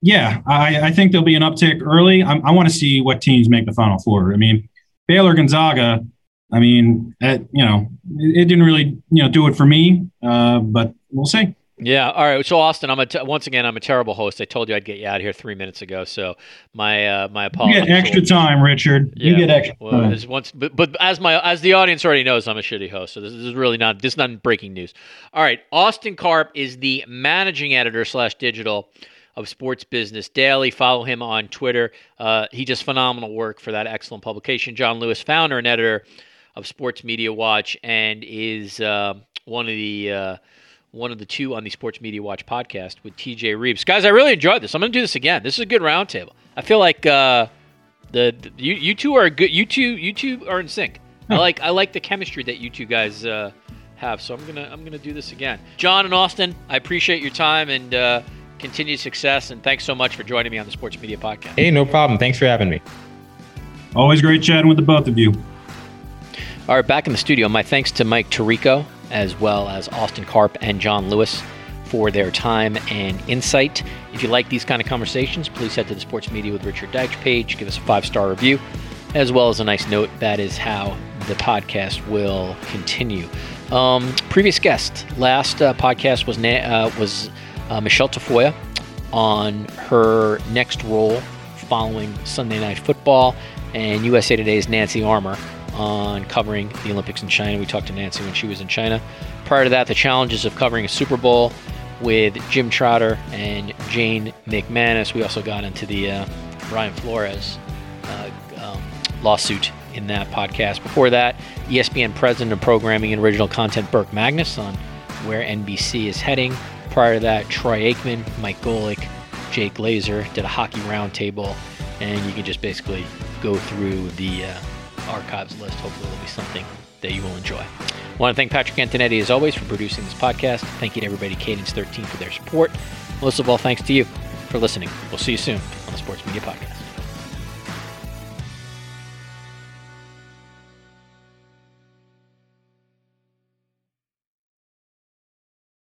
C: yeah, I, I think there'll be an uptick early. I'm, i want to see what teams make the Final Four. I mean, Baylor Gonzaga. I mean, you know, it, it, didn't really you know do it for me, uh, but we'll see.
A: Yeah. All right. So Austin, I'm a t- once again I'm a terrible host. I told you I'd get you out of here three minutes ago. So my uh, my apologies.
C: You get extra time, Richard. Yeah, you get extra well, time.
A: Once, but, but as my as the audience already knows, I'm a shitty host. So this, this is really not this is not breaking news. All right. Austin Karp is the managing editor slash digital of Sports Business Daily. Follow him on Twitter. Uh, he does phenomenal work for that excellent publication. John Lewis, founder and editor of Sports Media Watch, and is uh, one of the uh, one of the two on the Sports Media Watch podcast with TJ Reeves. Guys, I really enjoyed this. I'm going to do this again. This is a good roundtable. I feel like uh, the, the, you you two are good. You two you two are in sync. I like I like the chemistry that you two guys uh, have. So I'm gonna I'm gonna do this again. John and Austin, I appreciate your time and uh, continued success. And thanks so much for joining me on the Sports Media Podcast.
D: Hey, no problem. Thanks for having me.
C: Always great chatting with the both of you.
A: All right, back in the studio. My thanks to Mike Tirico as well as Austin Karp and John Lewis for their time and insight. If you like these kind of conversations, please head to the Sports Media with Richard Deitsch page, give us a five star review, as well as a nice note. That is how the podcast will continue. Um, previous guest, last uh, podcast was uh, was uh, Michelle Tafoya on her next role following Sunday Night Football, and USA Today's Nancy Armour on covering the Olympics in China. We talked to Nancy when she was in China. Prior to that, the challenges of covering a Super Bowl with Jim Trotter and Jane McManus. We also got into the uh, Brian Flores uh, um, lawsuit in that podcast. Before that, ESPN president of programming and original content Burke Magnus on where NBC is heading. Prior to that, Troy Aikman, Mike Golic, Jake Glazer did a hockey roundtable, and you can just basically go through the uh, archives list. Hopefully, it'll be something that you will enjoy. I want to thank Patrick Antonetti, as always, for producing this podcast. Thank you to everybody Cadence 13 for their support. Most of all, thanks to you for listening. We'll see you soon on the Sports Media Podcast.